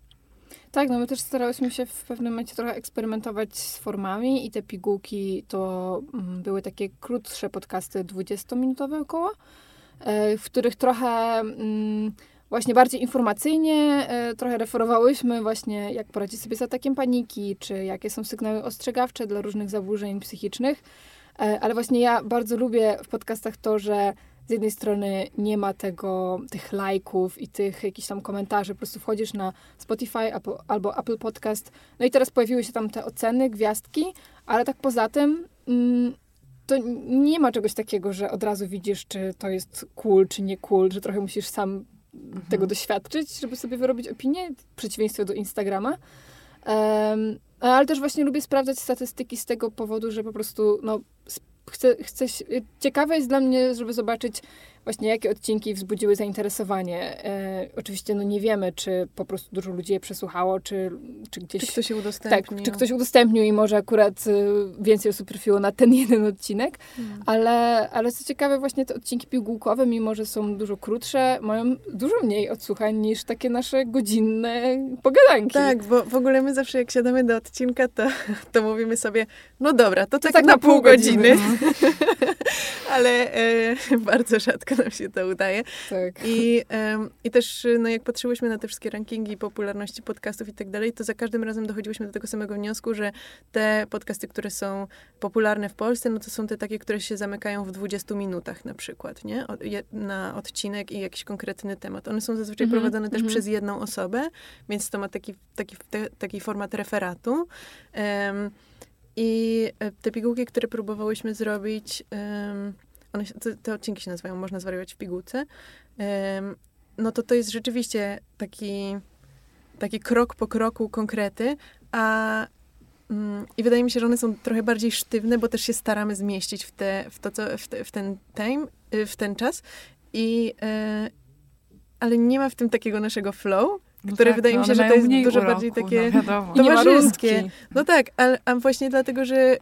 Tak, no my też starałyśmy się w pewnym momencie trochę eksperymentować z formami i te pigułki to mm, były takie krótsze podcasty, 20-minutowe około, e, w których trochę mm, właśnie bardziej informacyjnie e, trochę referowałyśmy właśnie jak poradzić sobie z atakiem paniki, czy jakie są sygnały ostrzegawcze dla różnych zaburzeń psychicznych. E, ale właśnie ja bardzo lubię w podcastach to, że z jednej strony nie ma tego, tych lajków i tych jakichś tam komentarzy. Po prostu wchodzisz na Spotify albo Apple Podcast. No i teraz pojawiły się tam te oceny, gwiazdki, ale tak poza tym mm, to nie ma czegoś takiego, że od razu widzisz, czy to jest cool, czy nie cool, że trochę musisz sam mhm. tego doświadczyć, żeby sobie wyrobić opinię, w przeciwieństwie do Instagrama. Um, ale też właśnie lubię sprawdzać statystyki z tego powodu, że po prostu no, chcę, chcę, ciekawe jest dla mnie, żeby zobaczyć właśnie jakie odcinki wzbudziły zainteresowanie. E, oczywiście no nie wiemy, czy po prostu dużo ludzi je przesłuchało, czy, czy gdzieś... Czy ktoś udostępnił. Tak, czy ktoś udostępnił i może akurat y, więcej osób trafiło na ten jeden odcinek. Hmm. Ale, ale co ciekawe, właśnie te odcinki pigułkowe, mimo że są dużo krótsze, mają dużo mniej odsłuchań niż takie nasze godzinne pogadanki. Tak, bo w ogóle my zawsze jak siadamy do odcinka, to, to mówimy sobie, no dobra, to, to tak, tak, na, na pół godziny. godziny. ale e, bardzo rzadko nam się to udaje. Tak. I, um, I też, no jak patrzyłyśmy na te wszystkie rankingi popularności podcastów i tak dalej, to za każdym razem dochodziłyśmy do tego samego wniosku, że te podcasty, które są popularne w Polsce, no to są te takie, które się zamykają w 20 minutach na przykład, nie? na odcinek i jakiś konkretny temat. One są zazwyczaj mm -hmm, prowadzone też mm -hmm. przez jedną osobę, więc to ma taki, taki, te, taki format referatu. Um, i e, te pigułki, które próbowałyśmy zrobić, um, one, te, te, odcinki się nazywają Można zwariować w pigułce, um, no to to jest rzeczywiście taki, taki krok po kroku konkrety, a um, i wydaje mi się, że one są trochę bardziej sztywne, bo też się staramy zmieścić w, te, w, to, co, w, te, w ten time, y, w ten czas. I, y, ale nie ma w tym takiego naszego flow, no które tak, wydaje no, mi się, że to jest dużo uroku, bardziej takie no, towarzyskie. No tak, ale, a właśnie dlatego, że,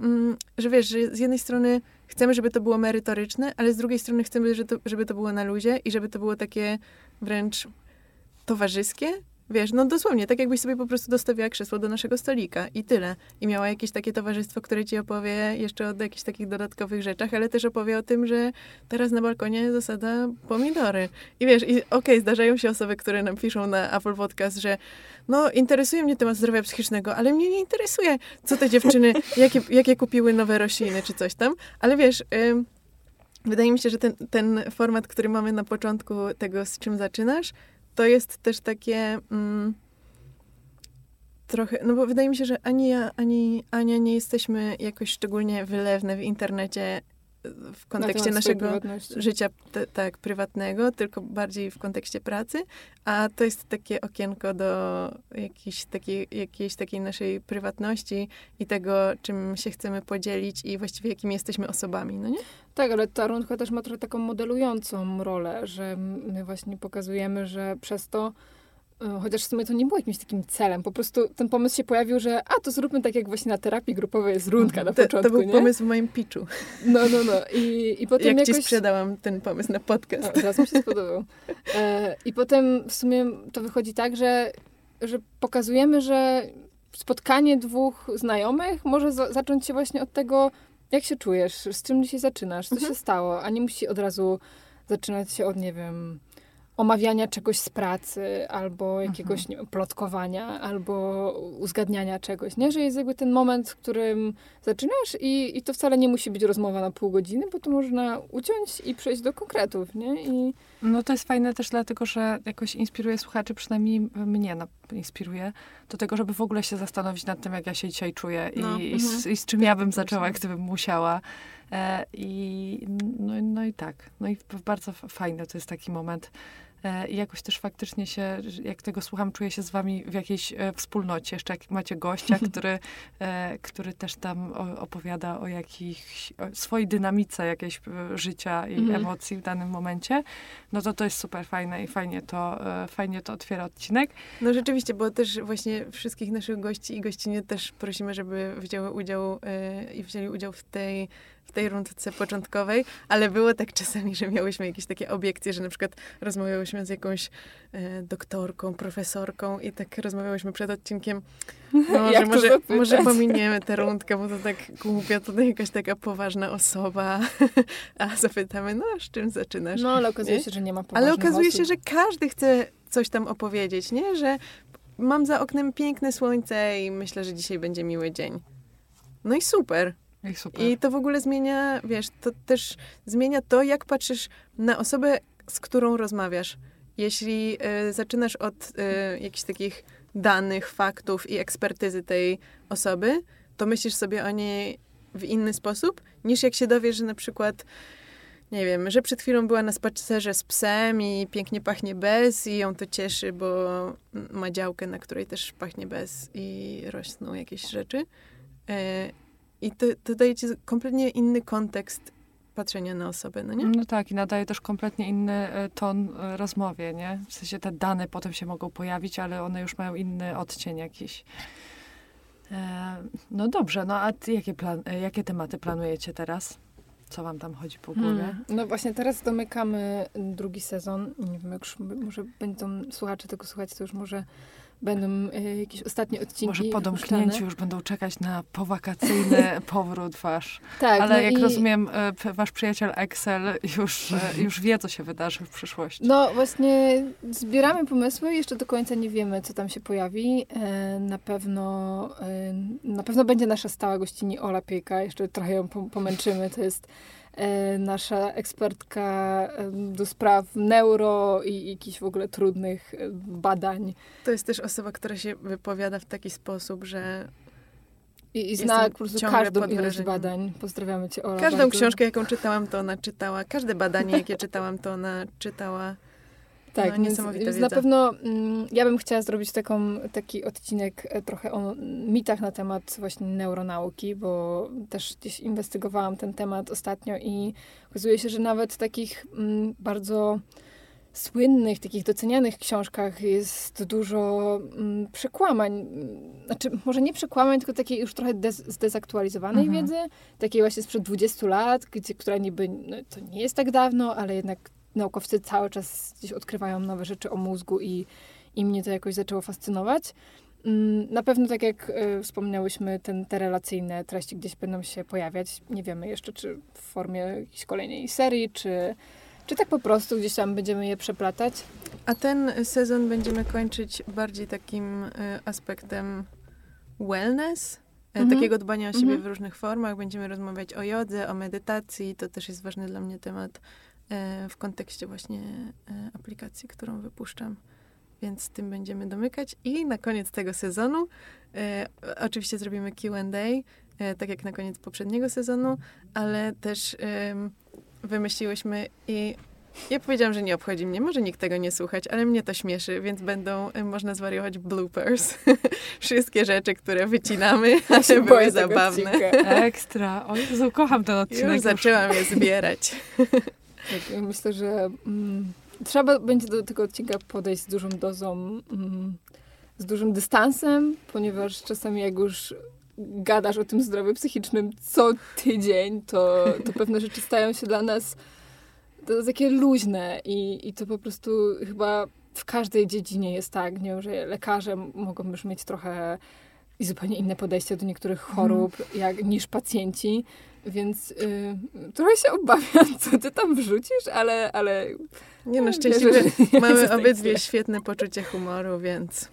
mm, że wiesz, że z jednej strony chcemy, żeby to było merytoryczne, ale z drugiej strony chcemy, żeby to, żeby to było na luzie i żeby to było takie wręcz towarzyskie, Wiesz, no dosłownie, tak jakbyś sobie po prostu dostawiła krzesło do naszego stolika i tyle. I miała jakieś takie towarzystwo, które ci opowie jeszcze o jakichś takich dodatkowych rzeczach, ale też opowie o tym, że teraz na balkonie zasada pomidory. I wiesz, i okej, okay, zdarzają się osoby, które nam piszą na Apple Podcast, że no interesuje mnie temat zdrowia psychicznego, ale mnie nie interesuje, co te dziewczyny, jakie, jakie kupiły nowe rośliny czy coś tam. Ale wiesz... Wydaje mi się, że ten, ten format, który mamy na początku tego, z czym zaczynasz, to jest też takie mm, trochę, no bo wydaje mi się, że ani ja, ani Ania nie jesteśmy jakoś szczególnie wylewne w internecie w kontekście naszego życia tak prywatnego, tylko bardziej w kontekście pracy, a to jest takie okienko do jakiejś takiej, jakiejś takiej naszej prywatności i tego, czym się chcemy podzielić i właściwie jakimi jesteśmy osobami, no nie? Tak, ale ta rundka też ma trochę taką modelującą rolę, że my właśnie pokazujemy, że przez to chociaż w sumie to nie było jakimś takim celem. Po prostu ten pomysł się pojawił, że a, to zróbmy tak jak właśnie na terapii grupowej jest rundka na początku, To był nie? pomysł w moim pitchu. No, no, no. I, i potem jak jakoś... ci sprzedałam ten pomysł na podcast. O, teraz mi się spodobał. E, I potem w sumie to wychodzi tak, że, że pokazujemy, że spotkanie dwóch znajomych może za zacząć się właśnie od tego, jak się czujesz, z czym dzisiaj zaczynasz, co mhm. się stało, a nie musi od razu zaczynać się od, nie wiem omawiania czegoś z pracy, albo jakiegoś mhm. nie, plotkowania, albo uzgadniania czegoś, nie? Że jest jakby ten moment, w którym zaczynasz i, i to wcale nie musi być rozmowa na pół godziny, bo to można uciąć i przejść do konkretów, nie? I... No to jest fajne też dlatego, że jakoś inspiruje słuchaczy, przynajmniej mnie no, inspiruje, do tego, żeby w ogóle się zastanowić nad tym, jak ja się dzisiaj czuję no. i, i, z, mhm. i, z, czym ja bym zaczęła, gdybym musiała. E, I no, no i tak. No i bardzo fajny to jest taki moment I jakoś też faktycznie się, jak tego słucham, czuję się z wami w jakiejś e, wspólnocie. Jeszcze jak macie gościa, który, e, który też tam opowiada o jakiejś o swojej dynamice jakiejś życia i mhm. emocji w danym momencie, no to to jest super fajne i fajnie to, fajnie to otwiera odcinek. No rzeczywiście, bo też właśnie wszystkich naszych gości i gościnie też prosimy, żeby wzięły udział i wzięli udział w tej w tej rundce początkowej, ale było tak czasami, że miałyśmy jakieś takie obiekcje, że na przykład rozmawiałyśmy z jakąś e, doktorką, profesorką i tak rozmawiałyśmy przed odcinkiem, no, że może, może pominiemy tę rundkę, bo to tak głupio, to jakaś taka poważna osoba, a zapytamy, no z czym zaczynasz? No, ale okazuje Nie? się, że nie ma Ale poważnych okazuje osób. się, że każdy chce coś tam opowiedzieć, nie? Że mam za oknem piękne słońce i myślę, że dzisiaj będzie miły dzień. No i super. I. I to w ogóle zmienia, wiesz, to też zmienia to, jak patrzysz na osobę, z którą rozmawiasz. Jeśli y, zaczynasz od y, jakichś takich danych, faktów i ekspertyzy tej osoby, to myślisz sobie o niej w inny sposób, niż jak się dowiesz, że na przykład, nie wiem, że przed chwilą była na spacerze z psem i pięknie pachnie bez i ją to cieszy, bo ma działkę, na której też pachnie bez i rosną jakieś rzeczy. I to, to daje ci kompletnie inny kontekst patrzenia na osobę, no nie? No tak, i nadaje też kompletnie inny e, ton e, rozmowie, nie? W sensie te dane potem się mogą pojawić, ale one już mają inny odcień jakiś. E, no dobrze, no a jakie, plan, jakie tematy planujecie teraz? Co wam tam chodzi po głowie? Hmm. No właśnie teraz domykamy drugi sezon. Nie wiem, jak już może będą słuchacze tego słuchać, to już może będą e, jakieś ostatnie odcinki Może po domknięciu już będą czekać na powakacyjny powrót wasz. Tak, Ale no jak i, rozumiem, e, wasz przyjaciel Excel już, e, już wie, co się wydarzy w przyszłości. No właśnie zbieramy pomysły, jeszcze do końca nie wiemy, co tam się pojawi. Na pewno, na pewno będzie nasza stała gościni Ola Piejka, jeszcze trochę ją pom- pomęczymy. To jest nasza ekspertka e, do spraw neuro i jakichś w ogóle trudnych e, badań. To jest też osoba, która się wypowiada w taki sposób, że I, i zna po prostu każdą ilość badań. Pozdrawiamy cię, Ola. każdą bardzo. książkę, jaką czytałam, to ona czytała. Każde badanie, jakie czytałam, to ona czytała. Tak, No, więc, niesamowita więc wiedza. na pewno mm, ja bym chciała zrobić taką, taki odcinek e, trochę o mitach na temat właśnie neuronauki, bo też gdzieś inwestygowałam ten temat ostatnio i okazuje się, że nawet w takich mm, bardzo słynnych, takich docenianych książkach jest dużo mm, przekłamań. Znaczy, może nie przekłamań, tylko takiej już trochę dez, zdezaktualizowanej Mhm. wiedzy, takiej właśnie sprzed 20 lat, gdzie, która niby, no, to nie jest tak dawno, ale jednak naukowcy cały czas gdzieś odkrywają nowe rzeczy o mózgu i, i mnie to jakoś zaczęło fascynować. Mm, Na pewno, tak jak y, wspomniałyśmy, ten, te relacyjne treści gdzieś będą się pojawiać. Nie wiemy jeszcze, czy w formie jakiejś kolejnej serii, czy, czy tak po prostu gdzieś tam będziemy je przeplatać. A ten sezon będziemy kończyć bardziej takim y, aspektem wellness, y, Mhm. takiego dbania o siebie Mhm. w różnych formach. Będziemy rozmawiać o jodze, o medytacji. To też jest ważny dla mnie temat w kontekście właśnie y, aplikacji, którą wypuszczam. Więc tym będziemy domykać. I na koniec tego sezonu y, oczywiście zrobimy Q&A, y, tak jak na koniec poprzedniego sezonu, ale też ym, wymyśliłyśmy i ja powiedziałam, że nie obchodzi mnie, może nikt tego nie słuchać, ale mnie to śmieszy, więc będą, y, można zwariować bloopers. Wszystkie rzeczy, które wycinamy, ale się były zabawne. odcinka. Ekstra. O Jezu, kocham ten odcinek. Już zaczęłam je zbierać. Tak, ja myślę, że mm, trzeba będzie do tego odcinka podejść z dużą dozą, mm, z dużym dystansem, ponieważ czasami jak już gadasz o tym zdrowiu psychicznym co tydzień, to, to pewne rzeczy stają się dla nas to takie luźne i, i to po prostu chyba w każdej dziedzinie jest tak, nie? że lekarze mogą już mieć trochę i zupełnie inne podejście do niektórych chorób jak, niż pacjenci. Więc y, trochę się obawiam, co ty tam wrzucisz, ale, ale Nie no, Ja szczęśliwie wierzę, mamy obydwie świetne poczucie humoru, więc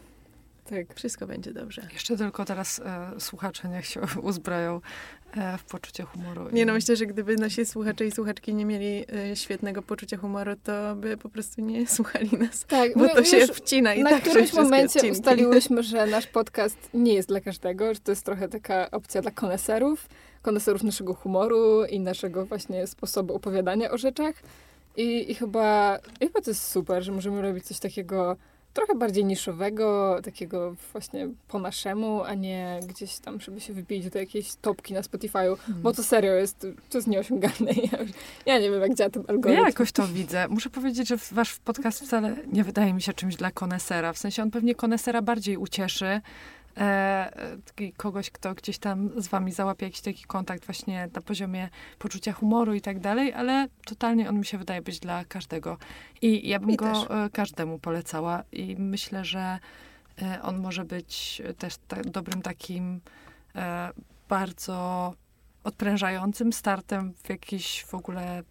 tak. wszystko będzie dobrze. Jeszcze tylko teraz e, słuchacze niech się uzbroją e, w poczucie humoru. Nie i- no, myślę, że gdyby nasi słuchacze i słuchaczki nie mieli y, świetnego poczucia humoru, to by po prostu nie słuchali nas. Tak, Bo to się wcina i na tak którymś wszystkie momencie odcinki. ustaliłyśmy, że nasz podcast nie jest dla każdego, że to jest trochę taka opcja dla koneserów, koneserów naszego humoru i naszego właśnie sposobu opowiadania o rzeczach. I, i chyba, i chyba to jest super, że możemy robić coś takiego trochę bardziej niszowego, takiego właśnie po naszemu, a nie gdzieś tam, żeby się wybić do jakiejś topki na Spotify'u, Mhm. bo to serio jest, to jest nieosiągalne. Ja, już- ja nie wiem, jak działa ten algorytm. Ja jakoś to widzę. Muszę powiedzieć, że wasz podcast wcale nie wydaje mi się czymś dla konesera. W sensie on pewnie konesera bardziej ucieszy, e, kogoś, kto gdzieś tam z wami załapie jakiś taki kontakt właśnie na poziomie poczucia humoru i tak dalej, ale totalnie on mi się wydaje być dla każdego. I ja bym Mi go też. e, każdemu polecała i myślę, że e, on może być też ta, dobrym takim e, bardzo odprężającym startem w jakiś w ogóle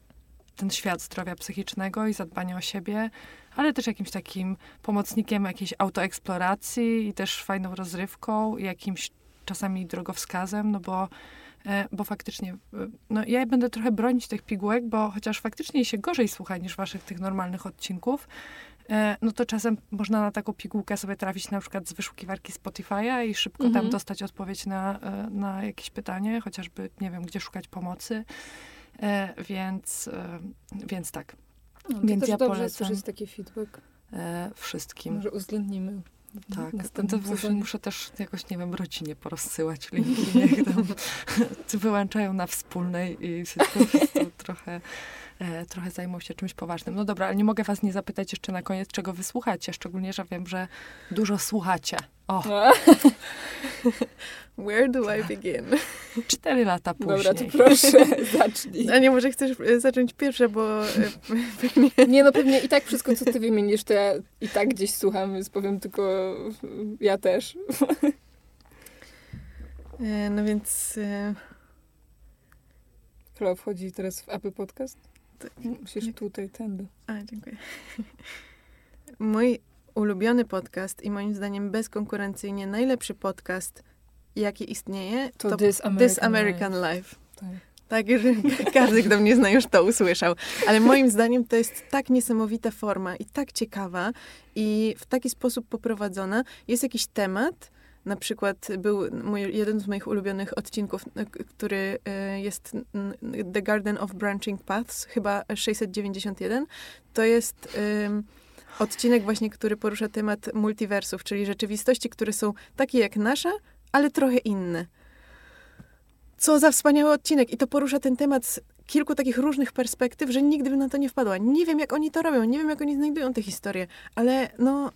ten świat zdrowia psychicznego i zadbania o siebie, ale też jakimś takim pomocnikiem jakiejś autoeksploracji i też fajną rozrywką i jakimś czasami drogowskazem, no bo, e, bo faktycznie, e, no ja będę trochę bronić tych pigułek, bo chociaż faktycznie się gorzej słucha niż waszych tych normalnych odcinków, e, no to czasem można na taką pigułkę sobie trafić na przykład z wyszukiwarki Spotify'a i szybko tam Mhm. dostać odpowiedź na, na jakieś pytanie, chociażby nie wiem, gdzie szukać pomocy. E, więc, e, więc tak, No, to Więc też ja dobrze polecam. słyszeć taki feedback. e, wszystkim. Może uwzględnimy. Tak, następnym to właśnie sezonie. muszę też jakoś, nie wiem, rodzinie porozsyłać linki, niech tam wyłączają na wspólnej i się po prostu trochę, e, trochę zajmą się czymś poważnym. No dobra, ale nie mogę was nie zapytać jeszcze na koniec, czego wy słuchacie, szczególnie, że wiem, że dużo słuchacie. O, A, Where do I begin? cztery lata później. Dobra, to proszę, zacznij. A nie, może chcesz e, zacząć pierwsze, bo pewnie... Nie, no pewnie i tak wszystko, co ty wymienisz, to ja i tak gdzieś słucham, więc powiem tylko ja też. E, No więc... e, Klo wchodzi teraz w Apple Podcast? Tak. Musisz tutaj, tędy. A, dziękuję. Mój ulubiony podcast i moim zdaniem bezkonkurencyjnie najlepszy podcast, jaki istnieje, To to, This American, This American Life. Tak. Tak, że każdy, kto mnie zna, już to usłyszał. Ale moim zdaniem to jest tak niesamowita forma i tak ciekawa i w taki sposób poprowadzona. Jest jakiś temat, na przykład był mój, jeden z moich ulubionych odcinków, e, który e, jest The Garden of Branching Paths, chyba 691. To jest odcinek właśnie, który porusza temat multiversów, czyli rzeczywistości, które są takie jak nasza, ale trochę inne. Co za wspaniały odcinek! I to porusza ten temat z kilku takich różnych perspektyw, że nigdy bym na to nie wpadła. Nie wiem, jak oni to robią, nie wiem, jak oni znajdują te historie, ale no...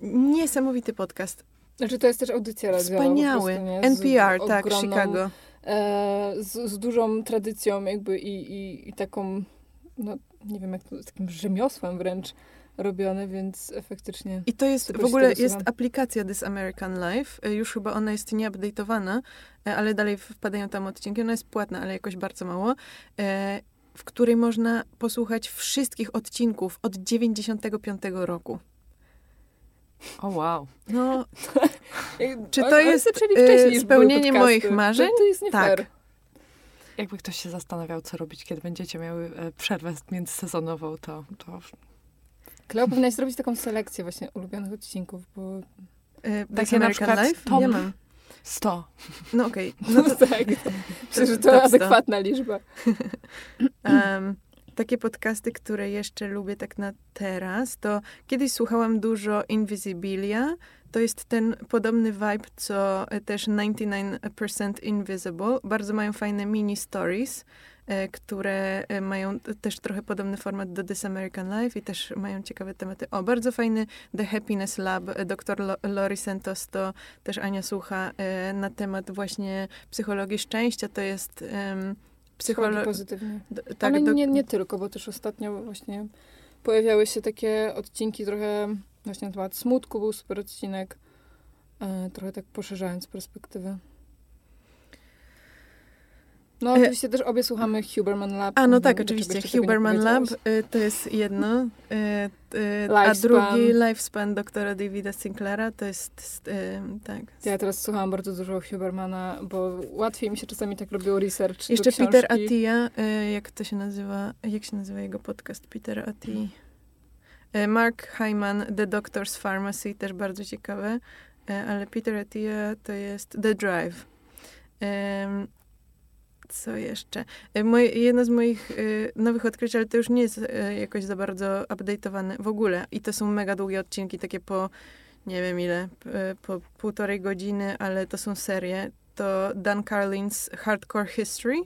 Niesamowity podcast. Znaczy to jest też audycja radiowa. Wspaniały. Prostu, nie? Z NPR, tak, ogromną, Chicago. E, z, z dużą tradycją jakby i, i, i taką, no nie wiem jak to, z takim rzemiosłem wręcz robione, więc faktycznie I to jest, w ogóle jest aplikacja This American Life. Y, Już chyba ona jest nieupdate'owana, e, ale dalej wpadają tam odcinki. Ona jest płatna, ale jakoś bardzo mało. e, W której można posłuchać wszystkich odcinków od 95 roku. O wow. No, Czy to jest, były spełnienie moich marzeń? To, to jest nie Tak. fair. Jakby ktoś się zastanawiał, co robić, kiedy będziecie miały e, przerwę międzysezonową, to, to Kleo powinnaś zrobić taką selekcję właśnie ulubionych odcinków, bo e, This Takie na American przykład Life? top. Nie mam. 100. No okej. no No to, tak. Myślę, że to adekwatna liczba. Em, takie podcasty, które jeszcze lubię tak na teraz, to kiedyś słuchałam dużo Invisibilia. To jest ten podobny vibe, co e, też 99% Invisible. Bardzo mają fajne mini stories, e, które e, mają też trochę podobny format do This American Life i też mają ciekawe tematy. O, bardzo fajny The Happiness Lab, dr Lo- Lori Santos, to też Ania słucha na temat właśnie psychologii szczęścia. To jest Psychologii psycholo- pozytywnie. D- Tak, Ale do- nie, nie tylko, bo też ostatnio właśnie pojawiały się takie odcinki trochę właśnie na temat smutku, był super odcinek, e, trochę tak poszerzając perspektywę. No E, oczywiście też obie słuchamy Huberman Lab. A, no tak, oczywiście. Huberman Lab y, to jest jedno, y, y, a drugi Lifespan doktora Davida Sinclaira to jest, tak. Ja teraz słuchałam bardzo dużo Hubermana, bo łatwiej mi się czasami tak robiło research Jeszcze. Peter Attia, jak to się nazywa, jak się nazywa jego podcast Peter Attia? Mark Hyman, The Doctor's Pharmacy, też bardzo ciekawe, ale Peter Attia to jest The Drive. Co jeszcze? Y, Moje, jedno z moich y, nowych odkryć, ale to już nie jest y, jakoś za bardzo update'owane w ogóle. I to są mega długie odcinki, takie po nie wiem ile, y, po półtorej godziny, ale to są serie. To Dan Carlin's Hardcore History,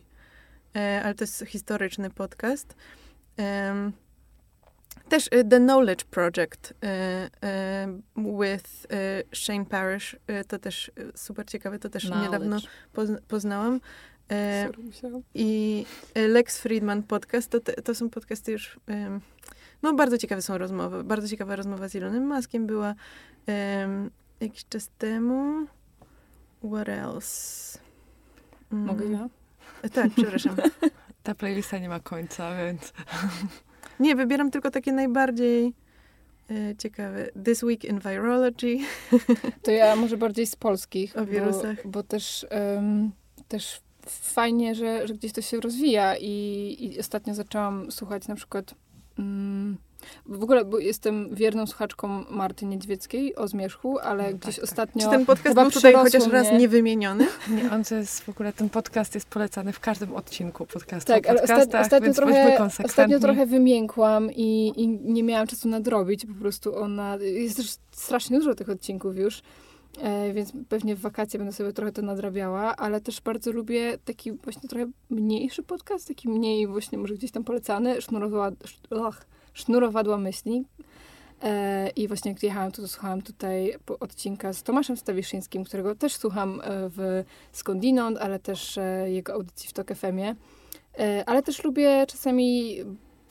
e, ale to jest historyczny podcast. Też The Knowledge Project with Shane Parrish, to też super ciekawe, to też niedawno pozn- poznałam. E, Sorry. I y, Lex Friedman podcast, to, te- to są podcasty już, no bardzo ciekawe są rozmowy. Bardzo ciekawa rozmowa z Elonem Muskiem była ym, jakiś czas temu. What else? Mm, Mogę ja? e, Tak, przepraszam. Ta playlista nie ma końca, więc... Nie, wybieram tylko takie najbardziej ciekawe. This Week in Virology. To ja może bardziej z polskich. O wirusach. Bo, bo też, em, też fajnie, że, że gdzieś to się rozwija i, i ostatnio zaczęłam słuchać na przykład mm, w ogóle bo jestem wierną słuchaczką Marty Niedźwieckiej o zmierzchu, ale No tak, gdzieś tak. ostatnio Czy ten podcast chyba był tutaj chociaż raz mnie. nie on to jest w ogóle, ten podcast jest polecany w każdym odcinku podcastu Tak, ale podcastach, ostatnio, trochę, ostatnio trochę wymiękłam i, i nie miałam czasu nadrobić. Po prostu ona. Jest też strasznie dużo tych odcinków już. E, więc pewnie w wakacje będę sobie trochę to nadrabiała, ale też bardzo lubię taki właśnie trochę mniejszy podcast, taki mniej właśnie może gdzieś tam polecany, sznurowa, sz- och, sznurowadła myśli. E, I właśnie jak jechałam, to, to słuchałam tutaj odcinka z Tomaszem Stawiszyńskim, którego też słucham e, w Skądinąd, ale też jego audycji w Tok FM-ie. Ale też lubię czasami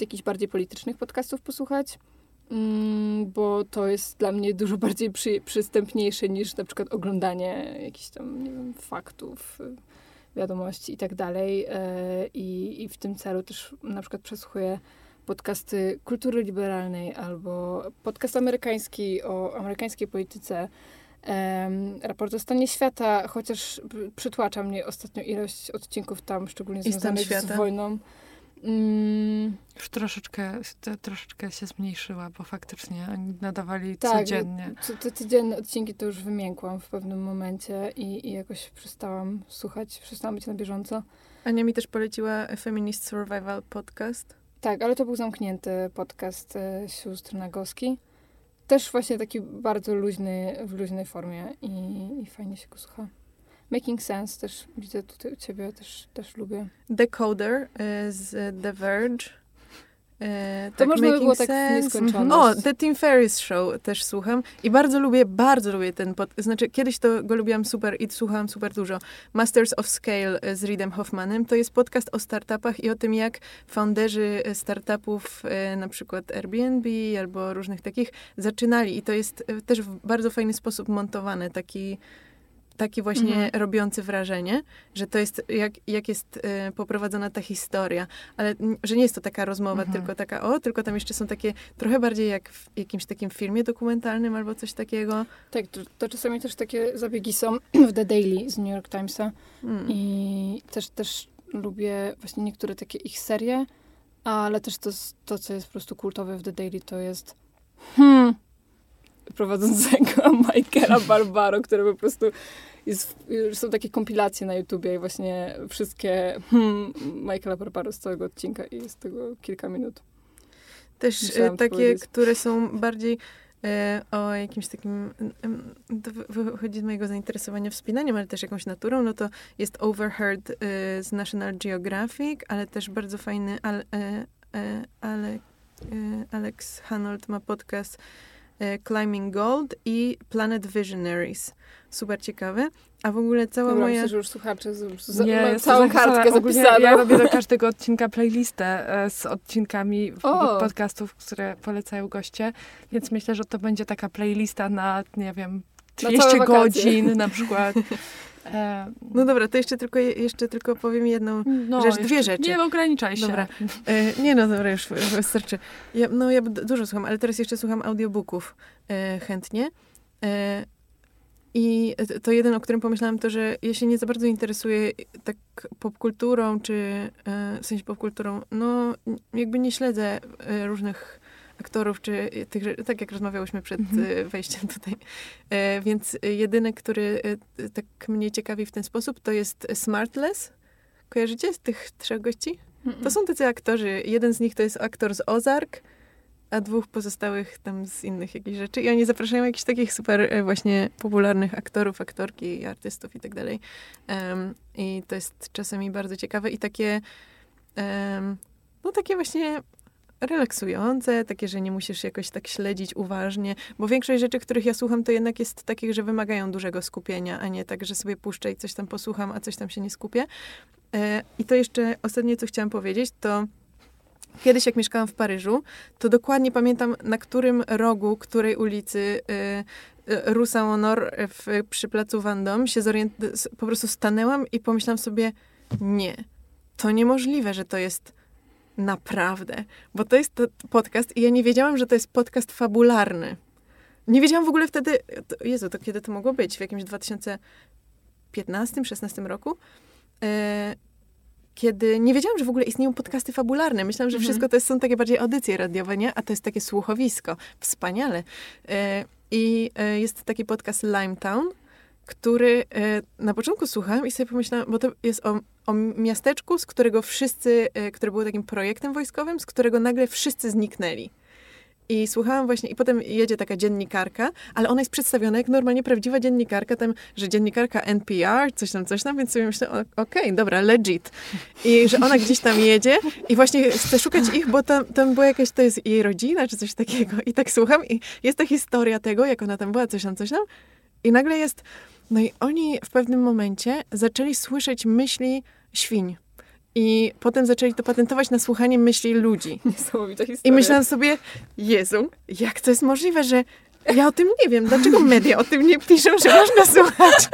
jakichś bardziej politycznych podcastów posłuchać, mm, bo to jest dla mnie dużo bardziej przy, przystępniejsze niż na przykład oglądanie jakichś tam, nie wiem, faktów, y, wiadomości i tak dalej. E, I, I w tym celu też na przykład przesłuchuję podcasty kultury liberalnej albo podcast amerykański o amerykańskiej polityce. Um, raport o stanie świata, chociaż przytłacza mnie ostatnio ilość odcinków tam, szczególnie związanych z wojną. Mm, Już troszeczkę, te- troszeczkę się zmniejszyła, bo faktycznie oni nadawali Tak, codziennie. co- te codzienne odcinki to już wymiękłam w pewnym momencie i, i jakoś przestałam słuchać, przestałam być na bieżąco. Ania mi też poleciła Feminist Survival Podcast. Tak, ale to był zamknięty podcast e, sióstr Nagowski. Też właśnie taki bardzo luźny, w luźnej formie i, i fajnie się go słucha. Making Sense też widzę tutaj u ciebie, też, też lubię. Decoder y, z The Verge. Y, To można by było tak Sense. nieskończoność. O, The Tim Ferriss Show też słucham i bardzo lubię, bardzo lubię ten pod... Znaczy, kiedyś to go lubiłam super i słuchałam super dużo. Masters of Scale y, z Reedem Hoffmanem to jest podcast o startupach i o tym, jak founderzy startupów, y, na przykład Airbnb albo różnych takich, zaczynali i to jest też w bardzo fajny sposób montowane, taki taki właśnie Mhm. robiący wrażenie, że to jest, jak, jak jest y, poprowadzona ta historia, ale że nie jest to taka rozmowa, Mhm. tylko taka, o, tylko tam jeszcze są takie, trochę bardziej jak w jakimś takim filmie dokumentalnym albo coś takiego. Tak, to, to czasami też takie zabiegi są w The Daily z New York Timesa. Mm. I też, też lubię właśnie niektóre takie ich serie, ale też to, to, co jest po prostu kultowe w The Daily, to jest hmm, prowadzącego Michaela Barbaro, który po prostu jest, są takie kompilacje na YouTubie i właśnie wszystkie hmm, Michaela Barbaro z całego odcinka i jest tego kilka minut. Też Musiałam to takie, powiedzieć. które są bardziej e, o jakimś takim, to wy- wychodzi z mojego zainteresowania wspinaniem, ale też jakąś naturą, no to jest Overheard y, z National Geographic, ale też bardzo fajny ale, e, e, ale, e, Alex Hanold ma podcast e, Climbing Gold i Planet Visionaries. Super ciekawe. A w ogóle cała Dobra, moja... myślę, że już słuchacze z, z, Nie, całą kartkę Ogólnie zapisaną. Ja robię do każdego odcinka playlistę e, z odcinkami O! podcastów, które polecają goście, więc myślę, że to będzie taka playlista na, nie wiem, Na 200 całe wakacje. godzin na przykład. E, No dobra, to jeszcze tylko, jeszcze tylko powiem jedną no, rzecz, dwie rzeczy. Nie ograniczaj się. Dobra. E, nie no, dobra, już wystarczy. Ja, no ja dużo słucham, ale teraz jeszcze słucham audiobooków e, chętnie. E, I to jeden, o którym pomyślałam, to, że ja się nie za bardzo interesuję tak popkulturą, czy e, w sensie popkulturą, no jakby nie śledzę różnych aktorów, czy tych, tak jak rozmawiałyśmy przed Mhm. e, wejściem tutaj. E, więc jedyny, który e, tak mnie ciekawi w ten sposób, to jest Smartless. Kojarzycie z tych trzech gości? To są tacy aktorzy. Jeden z nich to jest aktor z Ozark, a dwóch pozostałych tam z innych jakichś rzeczy. I oni zapraszają jakichś takich super e, właśnie popularnych aktorów, aktorki, artystów i tak dalej. Em, I to jest czasami bardzo ciekawe i takie em, no takie właśnie relaksujące, takie, że nie musisz jakoś tak śledzić uważnie, bo większość rzeczy, których ja słucham, to jednak jest takich, że wymagają dużego skupienia, a nie tak, że sobie puszczę i coś tam posłucham, a coś tam się nie skupię. E, I to jeszcze ostatnie, co chciałam powiedzieć, to kiedyś jak mieszkałam w Paryżu, to dokładnie pamiętam, na którym rogu, której ulicy y, y, Rue Saint-Honor przy placu Vendôme się po prostu stanęłam i pomyślałam sobie, nie, to niemożliwe, że to jest naprawdę, bo to jest to podcast i ja nie wiedziałam, że to jest podcast fabularny. Nie wiedziałam w ogóle wtedy, to, Jezu, to kiedy to mogło być? W jakimś 2015-16 roku? E, kiedy nie wiedziałam, że w ogóle istnieją podcasty fabularne. Myślałam, że Mhm. wszystko to jest, są takie bardziej audycje radiowe, nie? A to jest takie słuchowisko. Wspaniale. E, I e, jest taki podcast Limetown, który e, na początku słuchałam i sobie pomyślałam, bo to jest o, o miasteczku, z którego wszyscy, e, które było takim projektem wojskowym, z którego nagle wszyscy zniknęli. I słuchałam właśnie, i potem jedzie taka dziennikarka, ale ona jest przedstawiona jak normalnie prawdziwa dziennikarka, tam, że dziennikarka NPR, coś tam, coś tam, więc sobie myślę, okej, dobra, legit. I że ona gdzieś tam jedzie i właśnie chce szukać ich, bo tam, tam była jakaś, to jest jej rodzina, czy coś takiego. I tak słucham i jest ta historia tego, jak ona tam była, coś tam, coś tam. I nagle jest, no i oni w pewnym momencie zaczęli słyszeć myśli świń. I potem zaczęli to patentować na słuchanie myśli ludzi. Niesamowita historia. I myślałam sobie, Jezu, jak to jest możliwe, że ja o tym nie wiem. Dlaczego media o tym nie piszą, że można słuchać,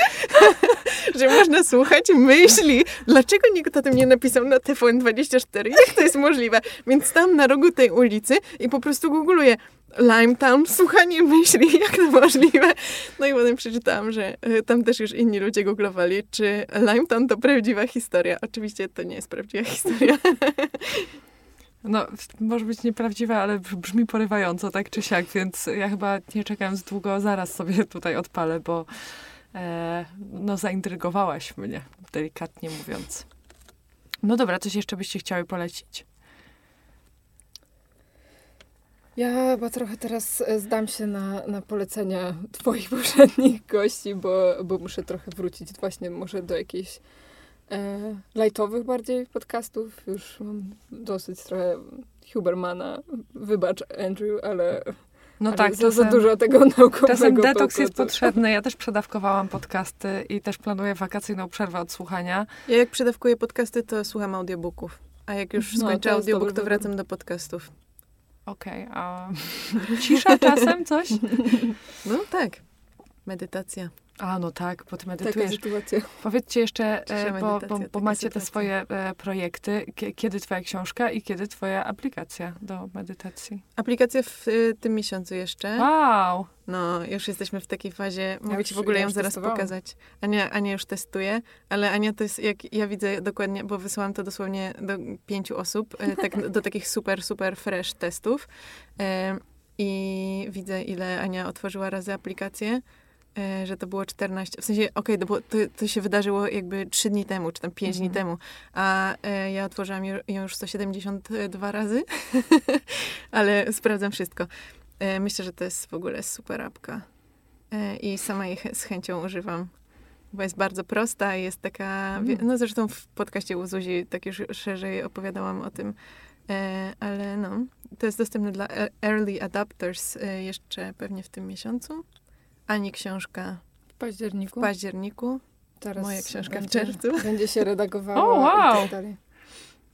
że można słuchać myśli? Dlaczego nikt o tym nie napisał na TVN24? Jak to jest możliwe? Więc tam na rogu tej ulicy i po prostu googluję Limetown, słuchanie myśli, jak to możliwe? No i potem przeczytałam, że y, tam też już inni ludzie googlowali, czy Limetown to prawdziwa historia. Oczywiście to nie jest prawdziwa historia. No, może być nieprawdziwe, ale brz- brzmi porywająco, tak czy siak, więc ja chyba nie czekając długo, zaraz sobie tutaj odpalę, bo e, no zaintrygowałaś mnie, delikatnie mówiąc. No dobra, coś jeszcze byście chciały polecić? Ja chyba trochę teraz e, zdam się na, na polecenia twoich poprzednich gości, bo, bo muszę trochę wrócić właśnie może do jakichś e, lightowych bardziej podcastów. Już mam dosyć trochę Hubermana. Wybacz, Andrew, ale, No ale tak, za, za czasem- dużo tego naukowego Czasem detoks jest potrzebny. Ja też przedawkowałam podcasty i też planuję wakacyjną przerwę od słuchania. Ja jak przedawkuję podcasty, to słucham audiobooków. A jak już No, skończę audiobook, to wracam do podcastów. Okej, a cisza czasem coś? No tak. Medytacja. A, no tak, bo ty Taka medytujesz. sytuacja. Powiedzcie jeszcze, e, bo, bo, bo taka macie te sytuacja. swoje e, projekty. Kie- Kiedy twoja książka i kiedy twoja aplikacja do medytacji? Aplikacja w y, tym miesiącu jeszcze. Wow! No, już jesteśmy w takiej fazie. Mogę już- ci w ogóle ja ją zaraz testowałam. pokazać. Ania, Ania już testuje, ale Ania to jest, jak ja widzę dokładnie, bo wysłałam to dosłownie do pięciu osób, e, tak, do takich super, super fresh testów. E, I widzę, ile Ania otworzyła razy aplikację. E, Że to było 14, w sensie, okej, to, było- to, to się wydarzyło jakby 3 dni temu, czy tam 5 dni Mhm. temu, a e, ja otworzyłam ją już 172 razy, ale sprawdzam wszystko. E, Myślę, że to jest w ogóle super apka. E, I sama jej z chęcią używam. Bo jest bardzo prosta i jest taka. Mm. No zresztą w podcaście u Zuzi tak już szerzej opowiadałam o tym. E, ale no, to jest dostępne dla e- early adapters jeszcze pewnie w tym miesiącu. Ani książka W październiku. w październiku. Teraz moja książka w będzie, czerwcu. Będzie się redagowała O, wow. i tak dalej.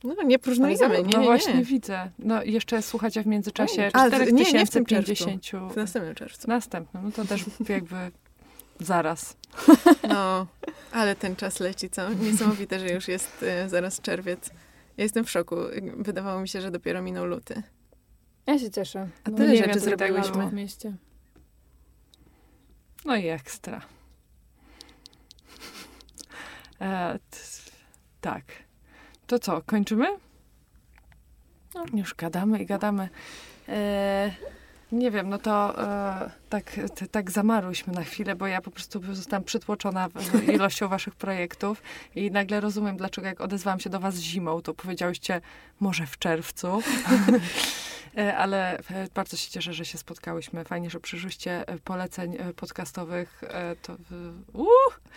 No nie próżnujemy, nie, no nie, właśnie nie. widzę. No jeszcze słuchacie w międzyczasie A, nie, nie w tym 4050. W następnym czerwcu. Następnym, no to też jakby zaraz. No, ale ten czas leci, co? Niesamowite, że już jest e, zaraz czerwiec. Ja jestem w szoku. Wydawało mi się, że dopiero minął luty. Ja się cieszę. A No, tyle rzeczy tak zrobiłyśmy. w mieście. No i ekstra. E, tak. To co, kończymy? No, już gadamy i gadamy. E, nie wiem, no to e, tak, t, tak zamarłyśmy na chwilę, bo ja po prostu zostałam przytłoczona ilością waszych projektów i nagle rozumiem, dlaczego jak odezwałam się do was zimą, to powiedziałyście może w czerwcu. E, Ale e, bardzo się cieszę, że się spotkałyśmy. Fajnie, że przyszłyście e, poleceń podcastowych. To, uh,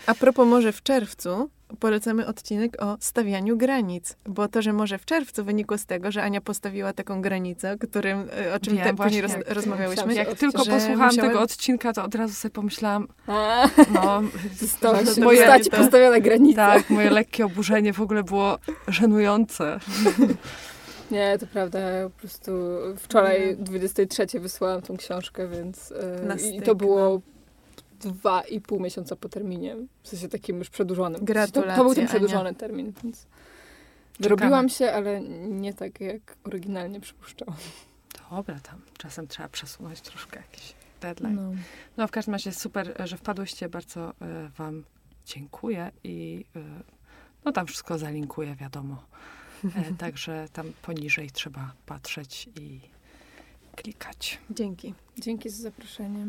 A propos może w czerwcu polecamy odcinek o stawianiu granic, bo to, że może w czerwcu wynikło z tego, że Ania postawiła taką granicę, o, którym, o czym Wiem, te, później roz, właśnie. rozmawiałyśmy. Jak tylko posłuchałam musiałem- tego odcinka, to od razu sobie pomyślałam, A, no, to moje- postaci to- postawiona granica. tak, moje lekkie oburzenie w ogóle było żenujące. Nie, to prawda. Ja po prostu wczoraj Nie. 23 wysłałam tą książkę, więc Na i to było dwa i pół miesiąca po terminie. W sensie takim już przedłużonym. To, to był Gratulacje, ten Ania. przedłużony termin, więc wyrobiłam się, ale nie tak jak oryginalnie przypuszczałam. Dobra, tam czasem trzeba przesunąć troszkę jakiś deadline. No. No w każdym razie super, że wpadłyście. Bardzo e, wam dziękuję i e, no tam wszystko zalinkuję, wiadomo. E, także tam poniżej trzeba patrzeć i klikać. Dzięki. Dzięki za zaproszenie.